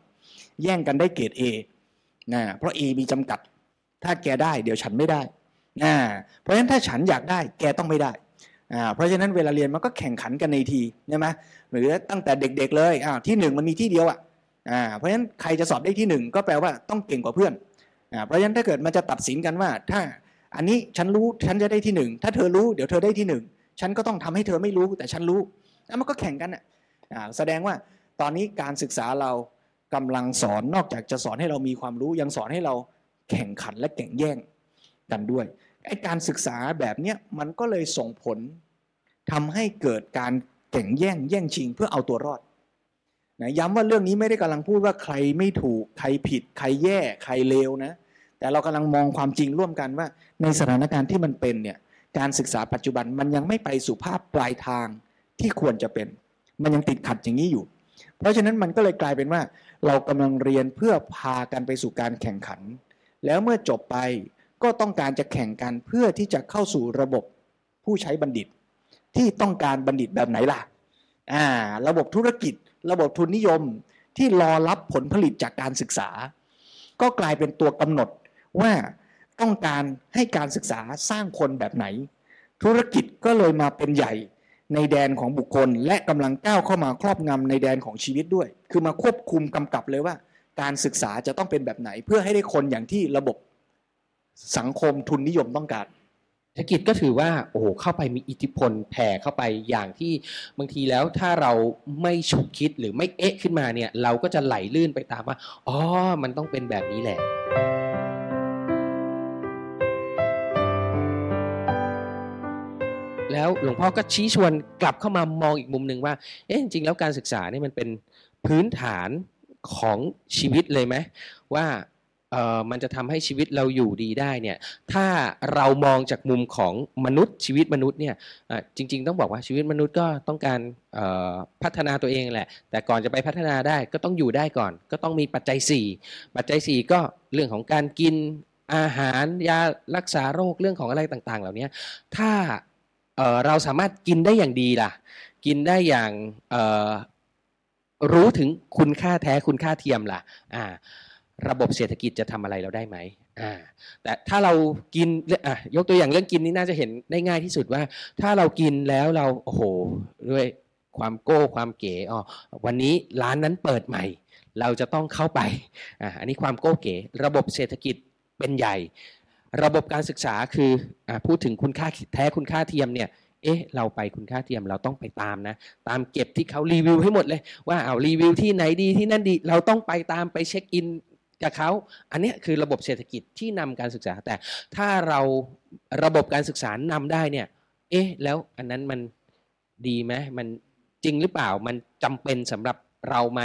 B: แย่งกันได้เกรด A นะเพราะ A มีจำกัด ถ้าแกได้ เดี๋ยวฉันไม่ได้นะเพราะฉะนั้นถ้าฉันอยากได้ แกต้องไม่ได้ อ่าเพราะฉะนั้นเวลาเรียนมันก็แข่งขันกันในทีใช่ไหมหรือตั้งแต่เด็กๆเลยอ่าที่หนึ่งมันมีที่เดียวอะอ่าเพราะฉะนั้นใครจะสอบได้ที่หนึ่งก็แปลว่าต้องเก่งกว่าเพื่อนอ่าเพราะฉะนั้นถ้าเกิดมันจะตัดสินกันว่า ถ้าอันนี้ฉันรู้ฉันจะได้ที่หนึ่งถ้าเธอรู้เดี๋ยวเธอได้ที่หนึ่งฉันก็ต้องทำให้เธอไม่รู้แต่ฉันรู้แล้วมันก็แข่งกันอ่าแสดงว่าตอนนี้การศึกษาเรากำลังสอนนอกจากจะสอนให้เรามีความรู้ยังสอนให้เราแข่งขันและแข่งแย่งกันด้วย ไอการศึกษาแบบเนี้ยมันก็เลยส่งผลทำให้เกิดการแข่งแย่งแย่งชิงเพื่อเอาตัวรอดนะย้ำว่าเรื่องนี้ไม่ได้กำลังพูดว่าใครไม่ถูกใครผิด ใครแย่ใครเลวนะแต่เรากำลังมองความจริงร่วมกันว่า ในสถานการณ์ที่มันเป็นเนี่ยการศึกษาปัจจุบันมันยังไม่ไปสู่ภาพปลายทางที่ควรจะเป็น มันยังติดขัดอย่างนี้อยู่ เพราะฉะนั้นมันก็เลยกลายเป็นว่า เรากำลังเรียนเพื่อพากันไปสู่การแข่งขัน แล้วเมื่อจบไป ก็ต้องการจะแข่งกันเพื่อที่จะเข้าสู่ระบบผู้ใช้บัณฑิต ที่ต้องการบัณฑิตแบบไหนล่ะอ่าระบบธุรกิจ ระบบทุนนิยมที่รอรับผลผลิตจากการศึกษา ก็กลายเป็นตัวกำหนดว่าต้องการให้การศึกษาสร้างคนแบบไหน ธุรกิจก็เลยมาเป็นใหญ่ในแดนของบุคคล และกำลังก้าวเข้ามาครอบงำในแดนของชีวิตด้วย คือมาควบคุมกำกับเลยว่า การศึกษาจะต้องเป็นแบบไหน เพื่อให้ได้คนอย่างที่ระบบ สังคมทุนนิยมต้องการ
C: เศรษฐกิจก็ถือว่าโอ้โหเข้าไปมีอิทธิพลแผ่เข้าไปอย่างที่บางทีแล้วถ้าเราไม่ฉุกคิดหรือไม่เอ๊ะขึ้นมาเนี่ยเราก็จะไหลลื่นไปตามว่าอ๋อมันต้องเป็นแบบนี้แหละแล้วหลวงพ่อก็ชี้ชวนกลับเข้ามามองอีกมุมหนึ่งว่า เอ๊ะจริงๆแล้วการศึกษาเนี่ยมันเป็นพื้นฐานของชีวิตเลยไหมว่า มันจะทำให้ชีวิตเราอยู่ดีได้เนี่ยถ้าเรามองจากมุมของมนุษย์ชีวิตมนุษย์เนี่ยจริง ๆ ต้องบอกว่าชีวิตมนุษย์ก็ต้องการพัฒนาตัวเองแหละ แต่ก่อนจะไปพัฒนาได้ก็ต้องอยู่ได้ก่อน ก็ต้องมีปัจจัย 4 ปัจจัย 4 ก็เรื่องของการกินอาหารยารักษาโรคเรื่องของอะไรต่างๆ เหล่านี้ถ้าเเราสามารถกินได้อย่างดีล่ะ กินได้อย่างรู้ถึงคุณค่าแท้คุณค่าเทียมล่ะอ่า ระบบเศรษฐกิจจะทำอะไรเราได้ไหมอ่าแต่ถ้าเรากินอะยกตัวอย่างเรื่องกินนี่น่าจะเห็นได้ง่ายที่สุดว่า ถ้าเรากินแล้วเราโอ้โหด้วยความโก้ความเก๋อ๋อวันนี้ร้านนั้นเปิดใหม่ เราจะต้องเข้าไปอ่าอันนี้ความโก้เก๋ระบบเศรษฐกิจเป็นใหญ่ ระบบการศึกษาคืออ่าพูดถึงคุณค่าแท้คุณค่าเทียมเนี่ยเอ๊ะเราไปคุณค่าเทียมเราต้องไปตามนะ ตามเก็บที่เขารีวิวให้หมดเลย ว่าเอารีวิวที่ไหนดีที่นั่นดี เราต้องไปตามไปเช็คอิน กับเขาอันนี้คือระบบเศรษฐกิจที่นำการศึกษา แต่ถ้าเราระบบการศึกษานำได้เนี่ย เอ๊ะ แล้วอันนั้นมันดีไหมมันจริงหรือเปล่ามันจำเป็นสำหรับเราไหม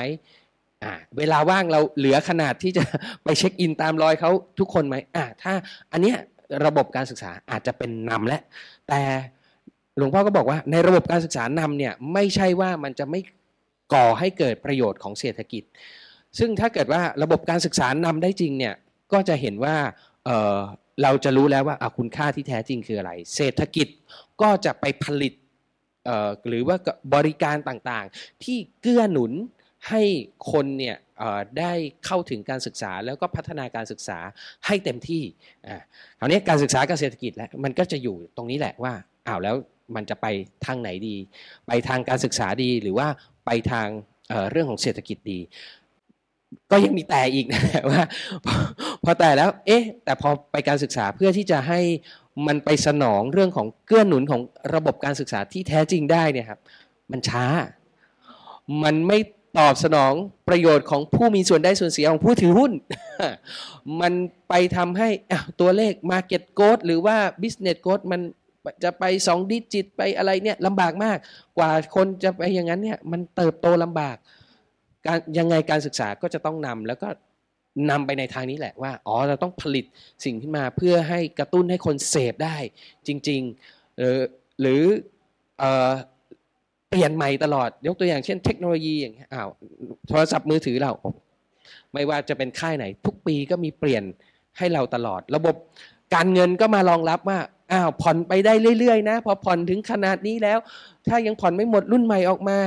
C: อ่าเวลาว่างเราเหลือขนาดที่จะไปเช็คอินตามรอยเขาทุกคนไหมอ่าถ้าอันเนี้ยระบบการศึกษาอาจจะเป็นนำแล้วแต่หลวงพ่อก็บอกว่าในระบบการศึกษานำเนี่ยไม่ใช่ว่ามันจะไม่ก่อให้เกิดประโยชน์ของเศรษฐกิจ ซึ่งถ้าเกิดว่าระบบการศึกษานำได้จริงเนี่ยก็จะเห็นว่าเเราจะรู้แล้วว่าคุณค่าที่แท้จริงคืออะไร เศรษฐกิจก็จะไปผลิตหรือว่าบริการต่างๆ ที่เกื้อหนุนให้คนเนี่ยได้เข้าถึงการศึกษาแล้วก็พัฒนาการศึกษาให้เต็มที่คราวนี้การศึกษากับเศรษฐกิจแล้วมันก็จะอยู่ตรงนี้แหละว่าอ้าวแล้วมันจะไปทางไหนดี ไปทางการศึกษาดีหรือว่าไปทางเเรื่องของเศรษฐกิจดี ก็ยังมีแต่อีกนะว่าพอแต่แล้ว เอ๊ะ แต่พอไปการศึกษาเพื่อที่จะให้มันไปสนองเรื่องของเกื้อหนุนของระบบการศึกษาที่แท้จริงได้เนี่ยครับ มันช้า มันไม่ตอบสนองประโยชน์ของผู้มีส่วนได้ส่วนเสียของผู้ถือหุ้น มันไปทำให้ตัวเลข Market g r o w t หรือว่า Business g r o w t มันจะไปสองดิจิตไปอะไรเนี่ยลำบากมาก กว่าคนจะไปอย่างนั้นเนี่ยมันเติบโตลำบาก การยังไงการศึกษาก็จะต้องนำแล้วก็นำไปในทางนี้แหละว่าอ๋อเราต้องผลิตสิ่งขึ้นมาเพื่อให้กระตุ้นให้คนเสพได้จริงๆหรือหรือเปลี่ยนใหม่ตลอดยกตัวอย่างเช่นเทคโนโลยีอย่างอ้าวโทรศัพท์มือถือเรา ไม่ว่าจะเป็นค่ายไหน ทุกปีก็มีเปลี่ยนให้เราตลอด ระบบการเงินก็มารองรับว่าอ้าวผ่อนไปได้เรื่อยๆนะพอผ่อนถึงขนาดนี้แล้ว ถ้ายังผ่อนไม่หมดรุ่นใหม่ออกมา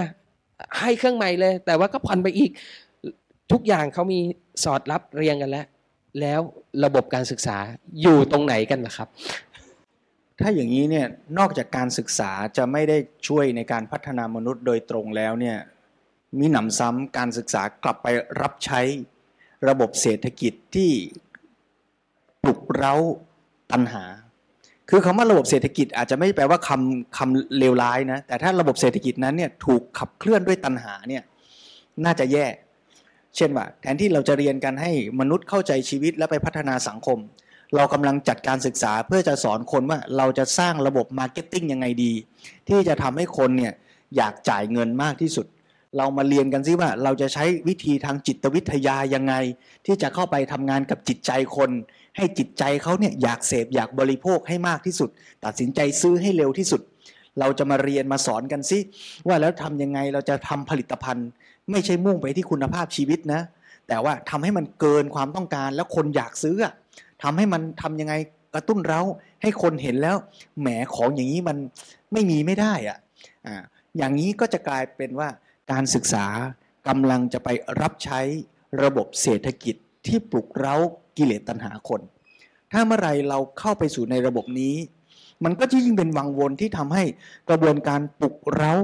C: ให้เครื่องใหม่เลย แต่ว่าก็ผ่อนไปอีก ทุกอย่างเขามีสอดรับเรียงกันแล้ว แล้วระบบการศึกษาอยู่ตรงไหนกันล่ะครับ
B: ถ้าอย่างนี้เนี่ยนอกจากการศึกษาจะไม่ได้ช่วยในการพัฒนามนุษย์โดยตรงแล้วเนี่ยมีหนำซ้ำการศึกษากลับไปรับใช้ระบบเศรษฐกิจที่ปลุกเร้าตัณหา คือคำว่าระบบเศรษฐกิจอาจจะไม่แปลว่าคำคำเลวร้ายนะ แต่ถ้าระบบเศรษฐกิจนั้นเนี่ยถูกขับเคลื่อนด้วยตัณหาเนี่ยน่าจะแย่ เช่นว่า แทนที่เราจะเรียนกันให้มนุษย์เข้าใจชีวิตและไปพัฒนาสังคม เรากำลังจัดการศึกษาเพื่อจะสอนคนว่าเราจะสร้างระบบ marketing ยังไงดี ที่จะทำให้คนเนี่ยอยากจ่ายเงินมากที่สุด เรามาเรียนกันซิว่าเราจะใช้วิธีทางจิตวิทยายังไง ที่จะเข้าไปทำงานกับจิตใจคน ให้จิตใจเขาเนี่ยอยากเสพอยากบริโภคให้มากที่สุด ตัดสินใจซื้อให้เร็วที่สุด เราจะมาเรียนมาสอนกันซิว่าแล้วทำยังไงเราจะทำผลิตภัณฑ์ ไม่ใช่มุ่งไปที่คุณภาพชีวิตนะ แต่ว่าทำให้มันเกินความต้องการแล้วคนอยากซื้อทำให้มันทำยังไงกระตุ้นเราให้คนเห็นแล้วแหมของอย่างนี้มันไม่มีไม่ได้อะอ่าอย่างนี้ก็จะกลายเป็นว่าการศึกษากำลังจะไปรับใช้ระบบเศรษฐกิจ ที่ปลุกเร้ากิเลสตัณหาคน ถ้าเมื่อไรเราเข้าไปสู่ในระบบนี้ มันก็ยิ่งเป็นวังวนที่ทำให้กระบวนการปลุกเร้า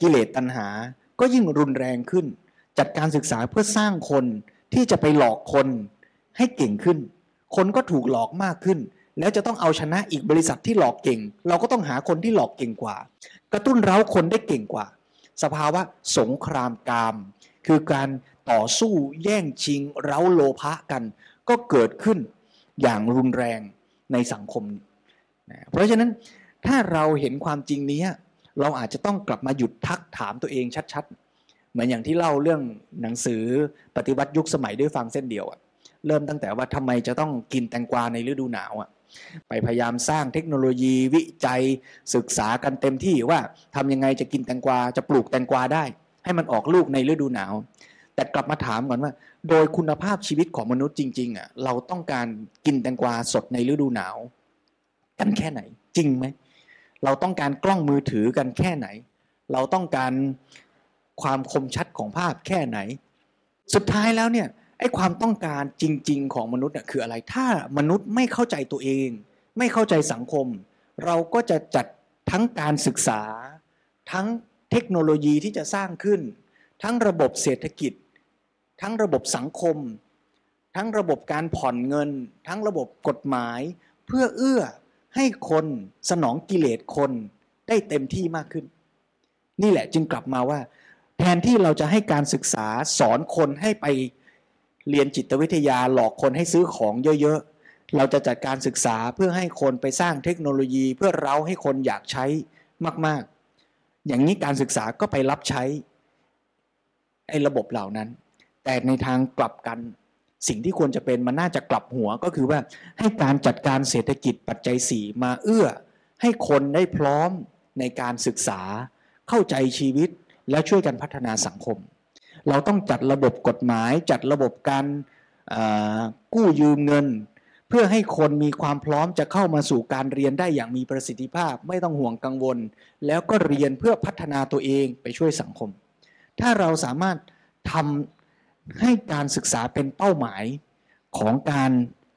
B: กิเลสตัณหา ก็ยิ่งรุนแรงขึ้น จัดการศึกษาเพื่อสร้างคนที่จะไปหลอกคนให้เก่งขึ้น คนก็ถูกหลอกมากขึ้น แล้วจะต้องเอาชนะอีกบริษัทที่หลอกเก่ง เราก็ต้องหาคนที่หลอกเก่งกว่า กระตุ้นเร้าคนได้เก่งกว่า สภาวะสงครามกาม คือการ ต่อสู้แย่งชิง เร้าโลภะกัน ก็เกิดขึ้นอย่างรุนแรงในสังคมนะเพราะฉะนั้นถ้าเราเห็นความจริงนี้ เราอาจจะต้องกลับมาหยุดทักถามตัวเองชัดๆ เหมือนอย่างที่เล่าเรื่องหนังสือปฏิวัติยุคสมัยด้วยฟังเส้นเดียวเริ่มตั้งแต่ว่าทำไมจะต้องกินแตงกวาในฤดูหนาวอะไปพยายามสร้างเทคโนโลยีวิจัยศึกษากันเต็มที่ว่าทำยังไงจะกินแตงกวาจะปลูกแตงกวาได้ ให้มันออกลูกในฤดูหนาว แต่กลับมาถามก่อนว่า โดยคุณภาพชีวิตของมนุษย์จริงๆอะเราต้องการกินแตงกวาสดในฤดูหนาว กันแค่ไหน จริงไหมเราต้องการกล้องมือถือกันแค่ไหน เราต้องการความคมชัดของภาพแค่ไหน สุดท้ายแล้วเนี่ยไอ้ความต้องการจริง ๆ ของมนุษย์เนี่ยคืออะไร ถ้ามนุษย์ไม่เข้าใจตัวเอง ไม่เข้าใจสังคม เราก็จะจัดทั้งการศึกษา ทั้งเทคโนโลยีที่จะสร้างขึ้น ทั้งระบบเศรษฐกิจ ทั้งระบบสังคม ทั้งระบบการผ่อนเงิน ทั้งระบบกฎหมาย เพื่อเอื้อให้คนสนองกิเลสคนได้เต็มที่มากขึ้น นี่แหละจึงกลับมาว่า แทนที่เราจะให้การศึกษาสอนคนให้ไปเรียนจิตวิทยาหลอกคนให้ซื้อของเยอะๆ เราจะจัดการศึกษาเพื่อให้คนไปสร้างเทคโนโลยี เพื่อเร้าให้คนอยากใช้มาก ๆ อย่างนี้การศึกษาก็ไปรับใช้ไอ้ระบบเหล่านั้น แต่ในทางกลับกันสิ่งที่ควรจะเป็นมันน่าจะกลับหัวก็คือว่าให้การจัดการเศรษฐกิจปัจจัยสี่มาเอื้อ ให้คนได้พร้อมในการศึกษา เข้าใจชีวิตและช่วยกันพัฒนาสังคม เราต้องจัดระบบกฎหมาย จัดระบบการกู้ยืมเงิน เพื่อให้คนมีความพร้อมจะเข้ามาสู่การเรียนได้อย่างมีประสิทธิภาพ ไม่ต้องห่วงกังวล แล้วก็เรียนเพื่อพัฒนาตัวเองไปช่วยสังคม ถ้าเราสามารถทำ ให้การศึกษาเป็นเป้าหมายของการ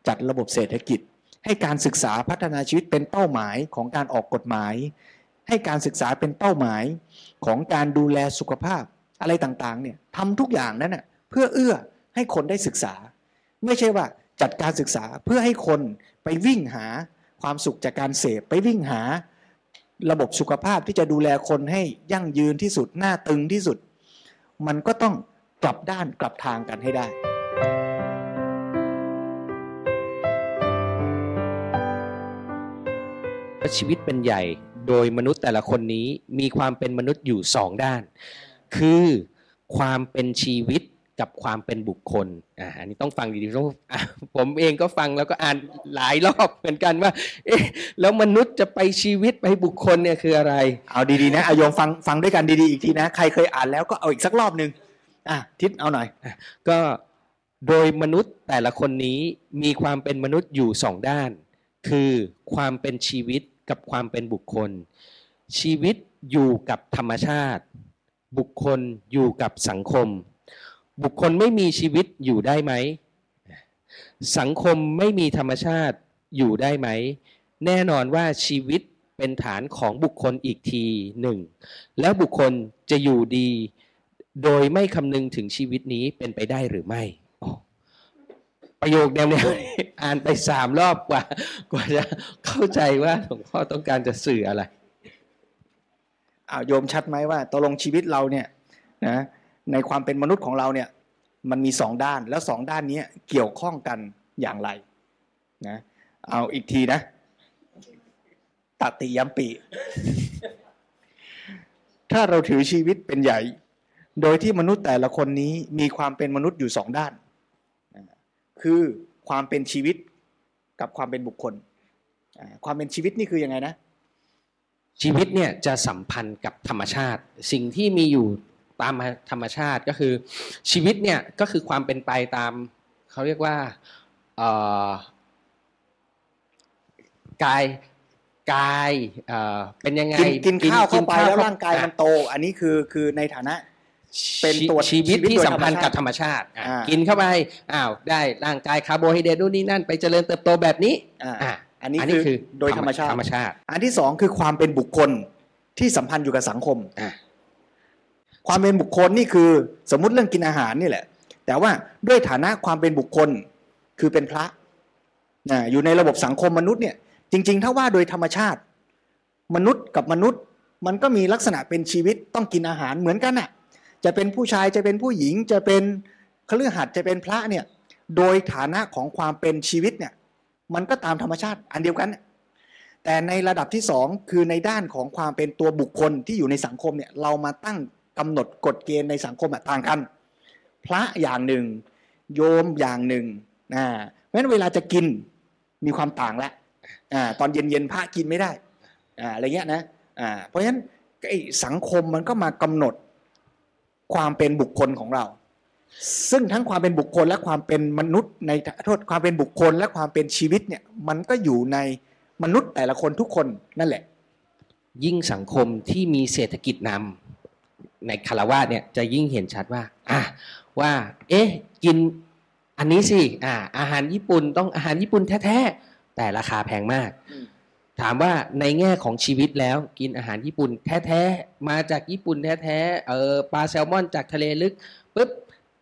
B: จัดระบบเศรษฐกิจ ให้การศึกษาพัฒนาชีวิตเป็นเป้าหมายของการออกกฎหมาย ให้การศึกษาเป็นเป้าหมายของการดูแลสุขภาพอะไรต่างๆเนี่ยทำทุกอย่างนั้นน่ะเพื่อเอื้อให้คนได้ศึกษา ไม่ใช่ว่าจัดการศึกษาเพื่อให้คนไปวิ่งหาความสุขจากการเสพไปวิ่งหาระบบสุขภาพที่จะดูแลคนให้ยั่งยืนที่สุดหน้าตึงที่สุด มันก็ต้อง กลับด้านกลับทางกันให้ได้
C: ชีวิตเป็นใหญ่โดยมนุษย์แต่ละคนนี้มีความเป็นมนุษย์อยู่สองด้าน คือความเป็นชีวิตกับความเป็นบุคคล อ่า อันนี้ต้องฟังดีๆต้องผมเองก็ฟังแล้วก็อ่านหลายรอบเหมือนกันว่า เอ๊ะ แล้วมนุษย์จะไปชีวิตไปบุคคลเนี่ยคืออะไร
B: เอาดีๆนะอายมฟังฟังด้วยกันดีๆอีกทีนะ ใครเคยอ่านแล้วก็เอาอีกสักรอบหนึ่ง อะทิศเอาหน่อย
C: ก็โดยมนุษย์แต่ละคนนี้มีความเป็นมนุษย์อยู่สองด้าน คือความเป็นชีวิตกับความเป็นบุคคล ชีวิตอยู่กับธรรมชาติ บุคคลอยู่กับสังคม บุคคลไม่มีชีวิตอยู่ได้ไหม สังคมไม่มีธรรมชาติอยู่ได้ไหม แน่นอนว่าชีวิตเป็นฐานของบุคคลอีกทีหนึ่ง แล้วบุคคลจะอยู่ดี โดยไม่คำนึงถึงชีวิตนี้เป็นไปได้หรือไม่ประโยคแนวนี้อ่านไปสามรอบกว่า กว่าจะเข้าใจว่าหลวงพ่อต้องการจะสื่ออะไร
B: อ้าวโยมชัดไหมว่าตกลงชีวิตเราเนี่ยนะในความเป็นมนุษย์ของเราเนี่ย มันมีสองด้านแล้วสองด้านนี้เกี่ยวข้องกันอย่างไรนะเอาอีกทีนะตติยมปี ถ้าเราถือชีวิตเป็นใหญ่ โดยที่มนุษย์แต่ละคนนี้มีความเป็นมนุษย์อยู่สองด้าน คือความเป็นชีวิตกับความเป็นบุคคล ความเป็นชีวิตนี่คือยังไงนะ
C: ชีวิตเนี่ยจะสัมพันธ์กับธรรมชาติ สิ่งที่มีอยู่ตามธรรมชาติก็คือ ชีวิตเนี่ยก็คือความเป็นไปตามเขาเรียกว่ากายกายเป็นยังไง
B: กินข้าวเข้าไปแล้วร่างกายมันโต อันนี้คือคือในฐานะ
C: เป็นตัวชีวิตที่สัมพันธ์กับธรรมชาติ กินเข้าไปอ้าวได้ร่างกายคาร์โบไฮเดรตนู่นนี่นั่นไปเจริญเติบโตแบบนี้
B: อันนี้คือโดยธรรมชาติ
C: ธรรมชาติ
B: อันที่สองคือความเป็นบุคคลที่สัมพันธ์อยู่กับสังคมความเป็นบุคคลนี่คือสมมุติเรื่องกินอาหารนี่แหละ แต่ว่าด้วยฐานะความเป็นบุคคลคือเป็นพระอยู่ในระบบสังคมมนุษย์เนี่ย จริง ๆ ถ้าว่าโดยธรรมชาติ มนุษย์กับมนุษย์ มันก็มีลักษณะเป็นชีวิตต้องกินอาหารเหมือนกันอะ จะเป็นผู้ชายจะเป็นผู้หญิงจะเป็นคฤหัสถ์จะเป็นพระเนี่ยโดยฐานะของความเป็นชีวิตเนี่ยมันก็ตามธรรมชาติอันเดียวกัน แต่ในระดับที่สองคือในด้านของความเป็นตัวบุคคลที่อยู่ในสังคมเนี่ยเรามาตั้งกำหนดกฎเกณฑ์ในสังคมต่างกัน พระอย่างหนึ่ง โยมอย่างหนึ่งอ่าเพราะฉะนั้นเวลาจะกินมีความต่างแล้วอ่าตอนเย็นๆพระกินไม่ได้อ่าอะไรเงี้ยนะอ่าเพราะฉะนั้นสังคมมันก็มากำหนด ความเป็นบุคคลของเรา ซึ่งทั้งความเป็นบุคคลและความเป็นมนุษย์ในโทษความเป็นบุคคลและความเป็นชีวิตเนี่ยมันก็อยู่ในมนุษย์แต่ละคนทุกคนนั่นแหละ
C: ยิ่งสังคมที่มีเศรษฐกิจนำในคารวะเนี่ยจะยิ่งเห็นชัดว่าอะว่า เอ๊ะกินอันนี้สิอ่าอาหารญี่ปุ่นต้องอาหารญี่ปุ่นแท้ๆแต่ราคาแพงมาก
B: ม
C: ถามว่าในแง่ของชีวิตแล้วกินอาหารญี่ปุ่นแท้ๆ มาจากญี่ปุ่นแท้ๆเออปลาแซลมอนจากทะเลลึกปุ๊บ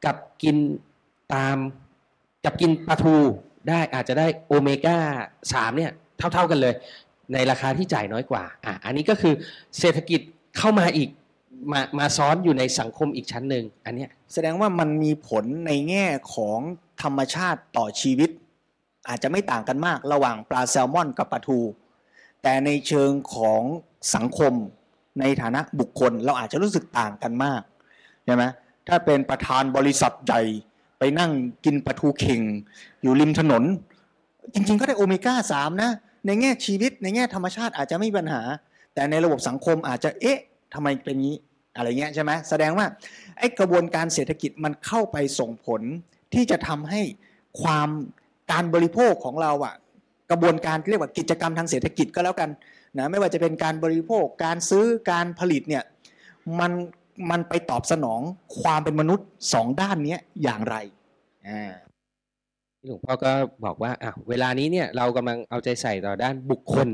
C: กับกินตามกับกินปลาทูได้อาจจะได้โอเมก้าสามเนี่ยเท่าๆกันเลย ในราคาที่จ่ายน้อยกว่าอะอันนี้ก็คือเศรษฐกิจเข้ามาอีกมามาซ้อนอยู่ในสังคมอีกชั้นหนึ่งอันเนี้ย
B: แสดงว่ามันมีผลในแง่ของธรรมชาติต่อชีวิต อาจจะไม่ต่างกันมากระหว่างปลาแซลมอนกับปลาทู แต่ในเชิงของสังคมในฐานะบุคคล เราอาจจะรู้สึกต่างกันมากใช่ไหมถ้าเป็นประธานบริษัทใหญ่ไปนั่งกินปลาทูเข่ง อยู่ริมถนน จริงๆ ก็ได้โอเมก้าสามนะ ในแง่ชีวิตในแง่ธรรมชาติอาจจะไม่มีปัญหา แต่ในระบบสังคมอาจจะเอ๊ะทำไมเป็นงี้อะไรเงี้ยใช่ไหมแสดงว่าไอ้กระบวนการเศรษฐกิจมันเข้าไปส่งผลที่จะทำให้ความการบริโภคของเราอะ กระบวนการเรียกว่ากิจกรรมทางเศรษฐกิจก็แล้วกันนะไม่ว่าจะเป็นการบริโภคการซื้อการผลิตเนี่ยมันมันไปตอบสนองความเป็นมนุษย์สองด้านนี้อย่างไรอ่า
C: หลวงพ่อก็บอกว่าอะเวลานี้เนี่ยเรากำลังเอาใจใส่ต่อด้านบุคคล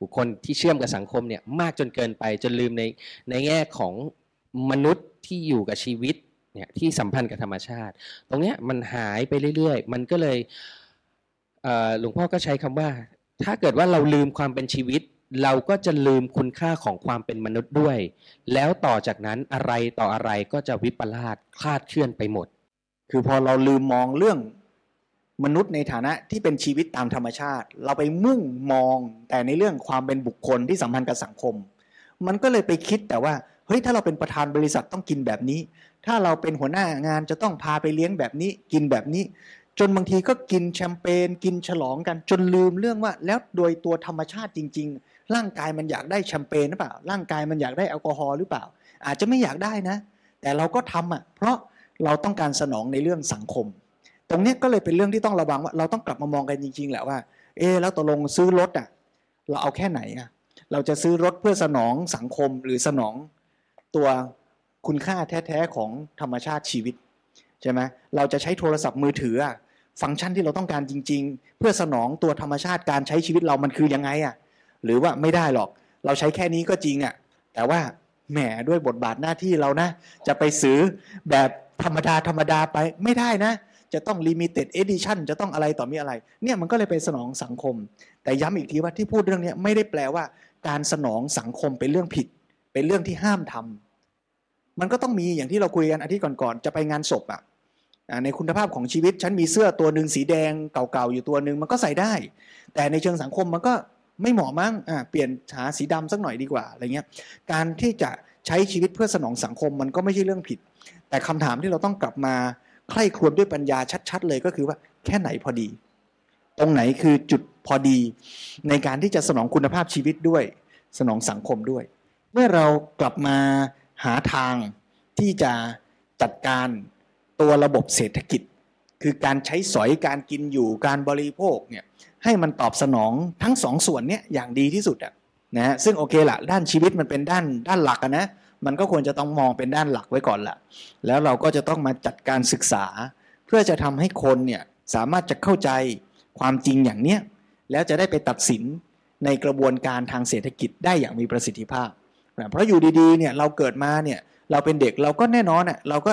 C: บุคคลที่เชื่อมกับสังคมเนี่ยมากจนเกินไปจนลืมในในแง่ของมนุษย์ที่อยู่กับชีวิตเนี่ยที่สัมพันธ์กับธรรมชาติ ตรงเนี้ยมันหายไปเรื่อย ๆ มันก็เลย หลวงพ่อก็ใช้คำว่า ถ้าเกิดว่าเราลืมความเป็นชีวิต เราก็จะลืมคุณค่าของความเป็นมนุษย์ด้วย แล้วต่อจากนั้นอะไรต่ออะไรก็จะวิปลาสคลาดเคลื่อนไปหมด
B: คือพอเราลืมมองเรื่องมนุษย์ในฐานะที่เป็นชีวิตตามธรรมชาติ เราไปมุ่งมองแต่ในเรื่องความเป็นบุคคลที่สัมพันธ์กับสังคม มันก็เลยไปคิดแต่ว่าเฮ้ยถ้าเราเป็นประธานบริษัทต้องกินแบบนี้ ถ้าเราเป็นหัวหน้างานจะต้องพาไปเลี้ยงแบบนี้ กินแบบนี้ จนบางทีก็กินแชมเปญกินฉลองกัน จนลืมเรื่องว่า แล้วโดยตัวธรรมชาติจริง ๆ ร่างกายมันอยากได้แชมเปญหรือเปล่า ร่างกายมันอยากได้แอลกอฮอล์หรือเปล่า อาจจะไม่อยากได้นะ แต่เราก็ทำอะเพราะเราต้องการสนองในเรื่องสังคม ตรงนี้ก็เลยเป็นเรื่องที่ต้องระวังว่า เราต้องกลับมามองกันจริง ๆ แหละว่า เออแล้วตกลงซื้อรถอะเราเอาแค่ไหนอะเราจะซื้อรถเพื่อสนองสังคมหรือสนองตัวคุณค่าแท้ๆของธรรมชาติชีวิตใช่ไหมเราจะใช้โทรศัพท์มือถืออะ ฟังก์ชันที่เราต้องการจริง ๆ เพื่อสนองตัวธรรมชาติการใช้ชีวิตเรามันคือยังไงอะหรือว่าไม่ได้หรอก เราใช้แค่นี้ก็จริงอะแต่ว่าแหมด้วยบทบาทหน้าที่เรานะ จะไปซื้อแบบธรรมดาธรรมดาไปไม่ได้นะ จะต้อง limited edition จะต้องอะไรต่อมีอะไร เนี่ยมันก็เลยไปสนองสังคม แต่ย้ำอีกทีว่าที่พูดเรื่องนี้ไม่ได้แปลว่า การสนองสังคมเป็นเรื่องผิด เป็นเรื่องที่ห้ามทำมันก็ต้องมีอย่างที่เราคุยกันอาทิตย์ก่อนๆจะไปงานศพอะอ่า ในคุณภาพของชีวิตฉันมีเสื้อตัวหนึ่งสีแดงเก่าๆอยู่ตัวหนึ่งมันก็ใส่ได้ แต่ในเชิงสังคมมันก็ไม่เหมาะมั้งอ่าเปลี่ยนหาสีดำสักหน่อยดีกว่าอะไรเงี้ยการที่จะใช้ชีวิตเพื่อสนองสังคมมันก็ไม่ใช่เรื่องผิด แต่คำถามที่เราต้องกลับมาใคร่ครวญด้วยปัญญาชัด ๆ เลยก็คือว่าแค่ไหนพอดี ตรงไหนคือจุดพอดี ในการที่จะสนองคุณภาพชีวิตด้วย สนองสังคมด้วย เมื่อเรากลับมาหาทางที่จะจัดการ ตัวระบบเศรษฐกิจ คือการใช้สอยการกินอยู่การบริโภคเนี่ยให้มันตอบสนองทั้งสองส่วนเนี่ยอย่างดีที่สุดอะนะฮะซึ่งโอเคละด้านชีวิตมันเป็นด้านด้านหลักนะมันก็ควรจะต้องมองเป็นด้านหลักไว้ก่อนละแล้วเราก็จะต้องมาจัดการศึกษา เพื่อจะทำให้คนเนี่ยสามารถจะเข้าใจความจริงอย่างเนี้ยแล้วจะได้ไปตัดสินในกระบวนการทางเศรษฐกิจได้อย่างมีประสิทธิภาพนะเพราะอยู่ดีๆเนี่ยเราเกิดมาเนี่ยเราเป็นเด็กเราก็แน่นอนอะเราก็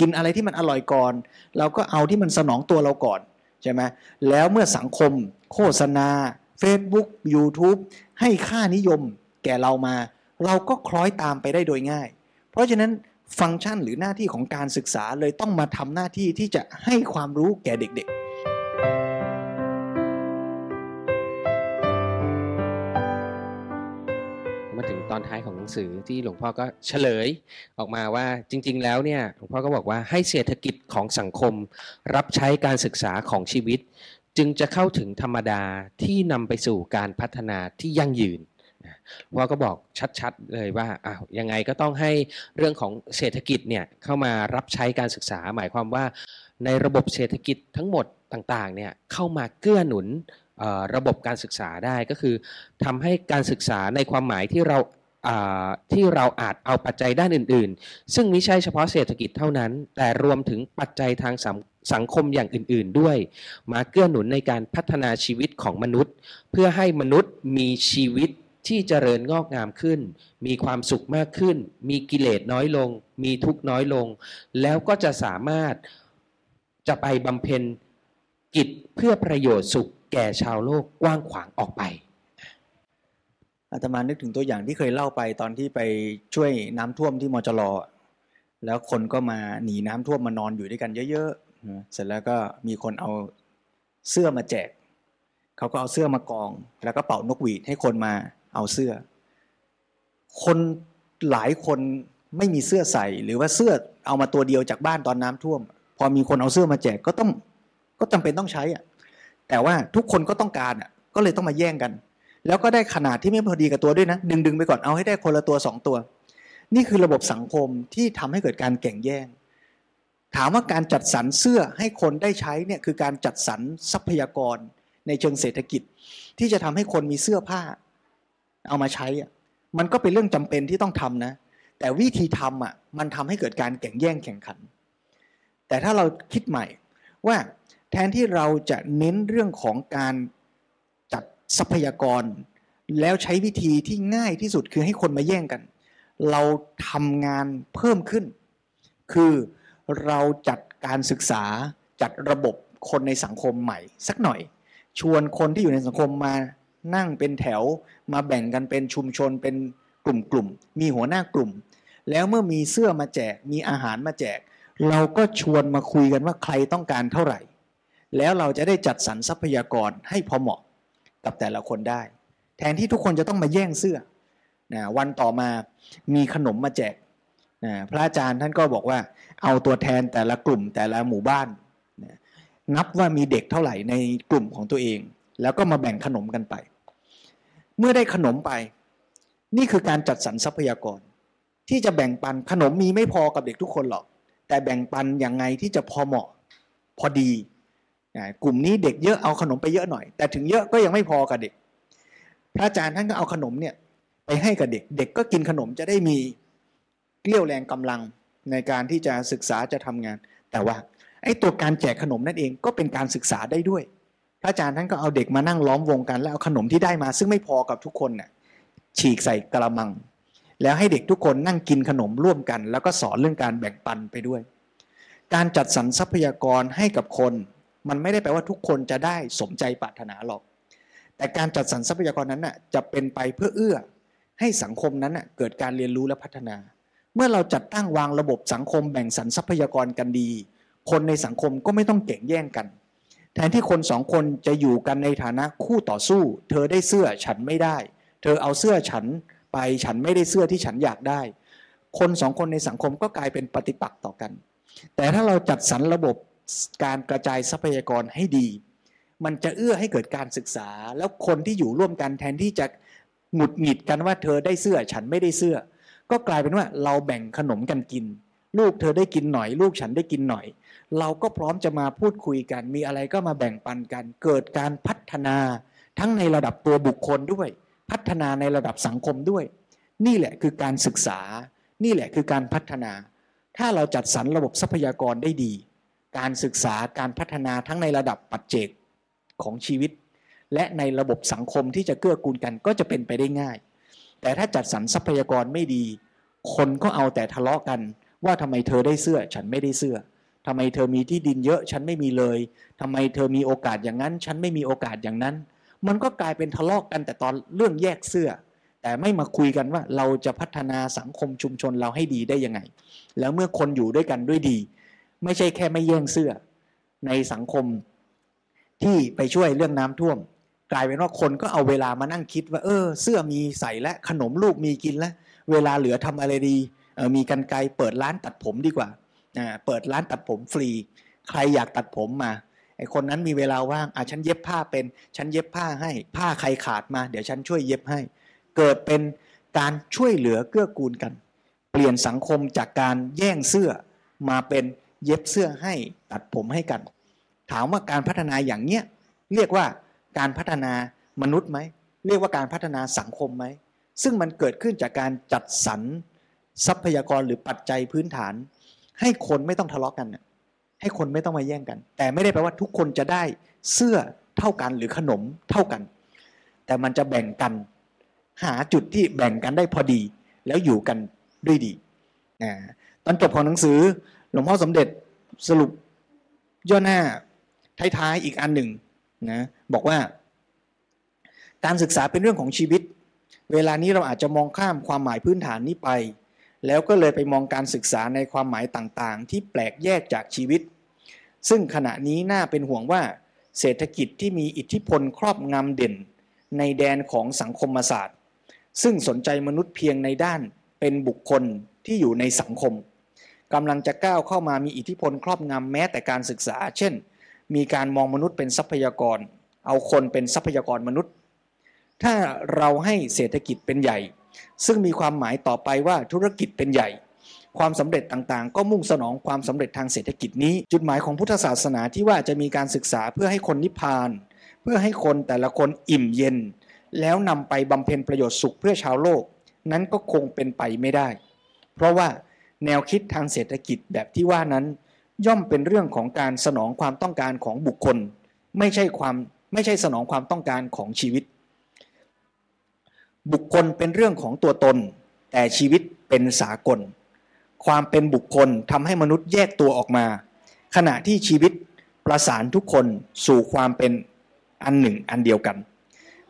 B: กินอะไรที่มันอร่อยก่อน เราก็เอาที่มันสนองตัวเราก่อนใช่ไหมแล้วเมื่อสังคม โฆษณา Facebook YouTube ให้ค่านิยมแก่เรามา เราก็คล้อยตามไปได้โดยง่าย เพราะฉะนั้นฟังก์ชันหรือหน้าที่ของการศึกษาเลยต้องมาทำหน้าที่ที่จะให้ความรู้แก่เด็ก
C: มาถึงตอนท้ายของ นังสือที่หลวงพ่อก็เฉลยออกมาว่าจริง ๆ แล้วเนี่ยหลวงพ่อก็บอกว่าให้เศรษฐกิจของสังคม รับใช้การศึกษาของชีวิต จึงจะเข้าถึงธรรมดาที่นำไปสู่การพัฒนาที่ยั่งยืนพ่อก็บอกชัดๆเลยว่าอ้าวยังไงก็ต้องให้เรื่องของเศรษฐกิจเนี่ยเข้ามารับใช้การศึกษา หมายความว่า ในระบบเศรษฐกิจทั้งหมดต่างๆเนี่ยเข้ามาเกื้อหนุนระบบการศึกษาได้ก็คือทำให้การศึกษาในความหมายที่เรา ที่เราอาจเอาปัจจัยด้านอื่น ๆ ซึ่งไม่ใช่เฉพาะเศรษฐกิจเท่านั้น แต่รวมถึงปัจจัยทางสังคมอย่างอื่น ๆ ด้วย มาเกื้อหนุนในการพัฒนาชีวิตของมนุษย์ เพื่อให้มนุษย์มีชีวิตที่เจริญงอกงามขึ้น มีความสุขมากขึ้น มีกิเลสน้อยลง มีทุกน้อยลง แล้วก็จะสามารถจะไปบำเพ็ญกิจเพื่อประโยชน์สุขแก่ชาวโลกกว้างขวางออกไป
B: อาตมานึกถึงตัวอย่างที่เคยเล่าไปตอนที่ไปช่วยน้ำท่วมที่มจรแล้วคนก็มาหนีน้ำท่วมมานอนอยู่ด้วยกันเยอะๆเสร็จแล้วก็มีคนเอาเสื้อมาแจกเขาก็เอาเสื้อมากอง แล้วก็เป่านกหวีดให้คนมาเอาเสื้อ คนหลายคนไม่มีเสื้อใส่ หรือว่าเสื้อเอามาตัวเดียวจากบ้านตอนน้ำท่วม พอมีคนเอาเสื้อมาแจกก็ต้องก็จำเป็นต้องใช้อะแต่ว่าทุกคนก็ต้องการอะก็เลยต้องมาแย่งกัน แล้วก็ได้ขนาดที่ไม่พอดีกับตัวด้วยนะ ดึงดึงไปก่อนเอาให้ได้คนละตัวสองตัว นี่คือระบบสังคมที่ทำให้เกิดการแข่งแย่ง ถามว่าการจัดสรรเสื้อให้คนได้ใช้เนี่ยคือการจัดสรรทรัพยากรในเชิงเศรษฐกิจ ที่จะทำให้คนมีเสื้อผ้า เอามาใช้มันก็เป็นเรื่องจำเป็นที่ต้องทำนะ แต่วิธีทำอะมันทำให้เกิดการแข่งแย่งแข่งขัน แต่ถ้าเราคิดใหม่ว่าแทนที่เราจะเน้นเรื่องของการ ทรัพยากร แล้วใช้วิธีที่ง่ายที่สุดคือให้คนมาแย่งกัน เราทำงานเพิ่มขึ้น คือเราจัดการศึกษาจัดระบบคนในสังคมใหม่ สักหน่อย ชวนคนที่อยู่ในสังคมมานั่งเป็นแถว มาแบ่งกันเป็นชุมชนเป็นกลุ่มๆมีหัวหน้ากลุ่ม แล้วเมื่อมีเสื้อมาแจก มีอาหารมาแจก เราก็ชวนมาคุยกันว่าใครต้องการเท่าไหร่ แล้วเราจะได้จัดสรรทรัพยากรให้พอเหมาะ กับแต่ละคนได้ แทนที่ทุกคนจะต้องมาแย่งเสื้อนะวันต่อมามีขนมมาแจกนะพระอาจารย์ท่านก็บอกว่า เอาตัวแทนแต่ละกลุ่มแต่ละหมู่บ้านนะนับว่ามีเด็กเท่าไหร่ในกลุ่มของตัวเอง แล้วก็มาแบ่งขนมกันไป เมื่อได้ขนมไป นี่คือการจัดสรรทรัพยากร ที่จะแบ่งปันขนมมีไม่พอกับเด็กทุกคนหรอก แต่แบ่งปันอย่างไงที่จะพอเหมาะ พอดี กลุ่มนี้เด็กเยอะเอาขนมไปเยอะหน่อย แต่ถึงเยอะก็ยังไม่พอกับเด็ก พระอาจารย์ท่านก็เอาขนมเนี่ยไปให้กับเด็ก เด็กก็กินขนมจะได้มีเกลี้ยวแรงกำลังในการที่จะศึกษาจะทำงาน แต่ว่าไอ้ตัวการแจกขนมนั่นเองก็เป็นการศึกษาได้ด้วย พระอาจารย์ท่านก็เอาเด็กมานั่งล้อมวงกัน แล้วเอาขนมที่ได้มา ซึ่งไม่พอกับทุกคนน่ะฉีกใส่กระมัง แล้วให้เด็กทุกคนนั่งกินขนมร่วมกัน แล้วก็สอนเรื่องการแบ่งปันไปด้วย การจัดสรรทรัพยากรให้กับคน มันไม่ได้แปลว่าทุกคนจะได้สมใจปรารถนาหรอก แต่การจัดสรรทรัพยากรนั้นน่ะจะเป็นไปเพื่อเอื้อ ให้สังคมนั้นน่ะเกิดการเรียนรู้และพัฒนา เมื่อเราจัดตั้งวางระบบสังคมแบ่งสรรทรัพยากรกันดี คนในสังคมก็ไม่ต้องเก่งแย่งกัน แทนที่คนสองคนจะอยู่กันในฐานะคู่ต่อสู้ เธอได้เสื้อฉันไม่ได้ เธอเอาเสื้อฉันไปฉันไม่ได้เสื้อที่ฉันอยากได้ คนสองคนในสังคมก็กลายเป็นปฏิปักษ์ต่อกัน แต่ถ้าเราจัดสรรระบบ การกระจายทรัพยากรให้ดี มันจะเอื้อให้เกิดการศึกษา แล้วคนที่อยู่ร่วมกันแทนที่จะหงุดหงิดกันว่าเธอได้เสื้อฉันไม่ได้เสื้อ ก็กลายเป็นว่าเราแบ่งขนมกันกิน ลูกเธอได้กินหน่อย ลูกฉันได้กินหน่อย เราก็พร้อมจะมาพูดคุยกัน มีอะไรก็มาแบ่งปันกัน เกิดการพัฒนา ทั้งในระดับตัวบุคคลด้วย พัฒนาในระดับสังคมด้วย นี่แหละคือการศึกษา นี่แหละคือการพัฒนา ถ้าเราจัดสรรระบบทรัพยากรได้ดี การศึกษาการพัฒนาทั้งในระดับปัจเจกของชีวิต และในระบบสังคมที่จะเกื้อกูลกันก็จะเป็นไปได้ง่าย แต่ถ้าจัดสรรทรัพยากรไม่ดี คนก็เอาแต่ทะเลาะกัน ว่าทำไมเธอได้เสื้อ ฉันไม่ได้เสื้อทำไมเธอมีที่ดินเยอะ ฉันไม่มีเลยทำไมเธอมีโอกาสอย่างนั้น ฉันไม่มีโอกาสอย่างนั้น มันก็กลายเป็นทะเลาะกกันแต่ตอนเรื่องแยกเสื้อ แต่ไม่มาคุยกันว่าเราจะพัฒนาสังคมชุมชนเราให้ดีได้ยังไง แล้วเมื่อคนอยู่ด้วยกันด้วยดี ไม่ใช่แค่ไม่แย่งเสื้อในสังคมที่ไปช่วยเรื่องน้ำท่วม กลายเป็นว่าคนก็เอาเวลามานั่งคิดว่า เออ เสื้อมีใส่และขนมลูกมีกินแล้วเวลาเหลือทำอะไรดีมีกันไกเปิดร้านตัดผมดีกว่าเปิดร้านตัดผมฟรี ใครอยากตัดผมมาไอคนนั้นมีเวลาว่างอะฉันเย็บผ้าเป็นฉันเย็บผ้าให้ ผ้าใครขาดมา เดี๋ยวฉันช่วยเย็บให้ เกิดเป็นการช่วยเหลือเกื้อกูลกัน เปลี่ยนสังคมจากการแย่งเสื้อมาเป็น เย็บเสื้อให้ตัดผมให้กัน ถามว่าการพัฒนาอย่างเนี้ยเรียกว่าการพัฒนามนุษย์ไหมเรียกว่าการพัฒนาสังคมไหมซึ่งมันเกิดขึ้นจากการจัดสรรทรัพยากรหรือปัจจัยพื้นฐาน ให้คนไม่ต้องทะเลาะกกันให้คนไม่ต้องมาแย่งกัน แต่ไม่ได้แปลว่าทุกคนจะได้เสื้อเท่ากันหรือขนมเท่ากัน แต่มันจะแบ่งกัน หาจุดที่แบ่งกันได้พอดี แล้วอยู่กันด้วยดีนะตอนจบของหนังสือ หลวงพ่อสมเด็จสรุปย่อหน้าท้ายๆอีกอันหนึ่งนะบอกว่า การศึกษาเป็นเรื่องของชีวิต เวลานี้เราอาจจะมองข้ามความหมายพื้นฐานนี้ไป แล้วก็เลยไปมองการศึกษาในความหมายต่างๆ ที่แปลกแยกจากชีวิต ซึ่งขณะนี้น่าเป็นห่วงว่า เศรษฐกิจที่มีอิทธิพลครอบงำเด่น ในแดนของสังคมศาสตร์ ซึ่งสนใจมนุษย์เพียงในด้านเป็นบุคคลที่อยู่ในสังคม กำลังจะก้าวเข้ามามีอิทธิพลครอบงำแม้แต่การศึกษา เช่น มีการมองมนุษย์เป็นทรัพยากร เอาคนเป็นทรัพยากรมนุษย์ ถ้าเราให้เศรษฐกิจเป็นใหญ่ ซึ่งมีความหมายต่อไปว่าธุรกิจเป็นใหญ่ ความสำเร็จต่างๆ ก็มุ่งสนองความสำเร็จทางเศรษฐกิจนี้ จุดหมายของพุทธศาสนาที่ว่าจะมีการศึกษาเพื่อให้คนนิพพาน เพื่อให้คนแต่ละคนอิ่มเย็น แล้วนำไปบำเพ็ญประโยชน์สุขเพื่อชาวโลก นั้นก็คงเป็นไปไม่ได้ เพราะว่า แนวคิดทางเศรษฐกิจแบบที่ว่านั้น ย่อมเป็นเรื่องของการสนองความต้องการของบุคคล ไม่ใช่ความไม่ใช่สนองความต้องการของชีวิต บุคคลเป็นเรื่องของตัวตน แต่ชีวิตเป็นสากล ความเป็นบุคคลทำให้มนุษย์แยกตัวออกมา ขณะที่ชีวิตประสานทุกคนสู่ความเป็นอันหนึ่งอันเดียวกัน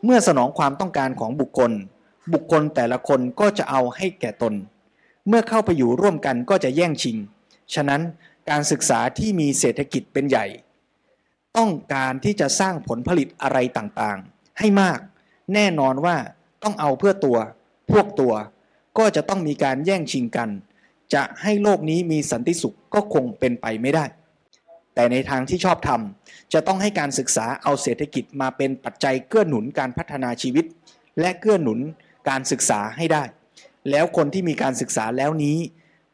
B: เมื่อสนองความต้องการของบุคคล บุคคลแต่ละคนก็จะเอาให้แก่ตน เมื่อเข้าไปอยู่ร่วมกันก็จะแย่งชิง ฉะนั้นการศึกษาที่มีเศรษฐกิจเป็นใหญ่ ต้องการที่จะสร้างผลผลิตอะไรต่างๆ ให้มาก แน่นอนว่าต้องเอาเพื่อตัว พวกตัว ก็จะต้องมีการแย่งชิงกัน จะให้โลกนี้มีสันติสุขก็คงเป็นไปไม่ได้ แต่ในทางที่ชอบทำจะต้องให้การศึกษาเอาเศรษฐกิจมาเป็นปัจจัยเกื้อหนุนการพัฒนาชีวิต และเกื้อหนุนการศึกษาให้ได้ แล้วคนที่มีการศึกษาแล้วนี้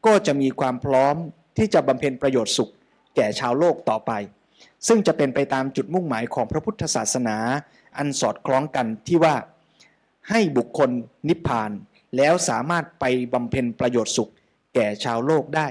B: ก็จะมีความพร้อมที่จะบำเพ็ญประโยชน์สุข แก่ชาวโลกต่อไป ซึ่งจะเป็นไปตามจุดมุ่งหมายของพระพุทธศาสนา อันสอดคล้องกันที่ว่า ให้บุคคลนิพพานแล้วสามารถไปบำเพ็ญประโยชน์สุข แก่ชาวโลกได้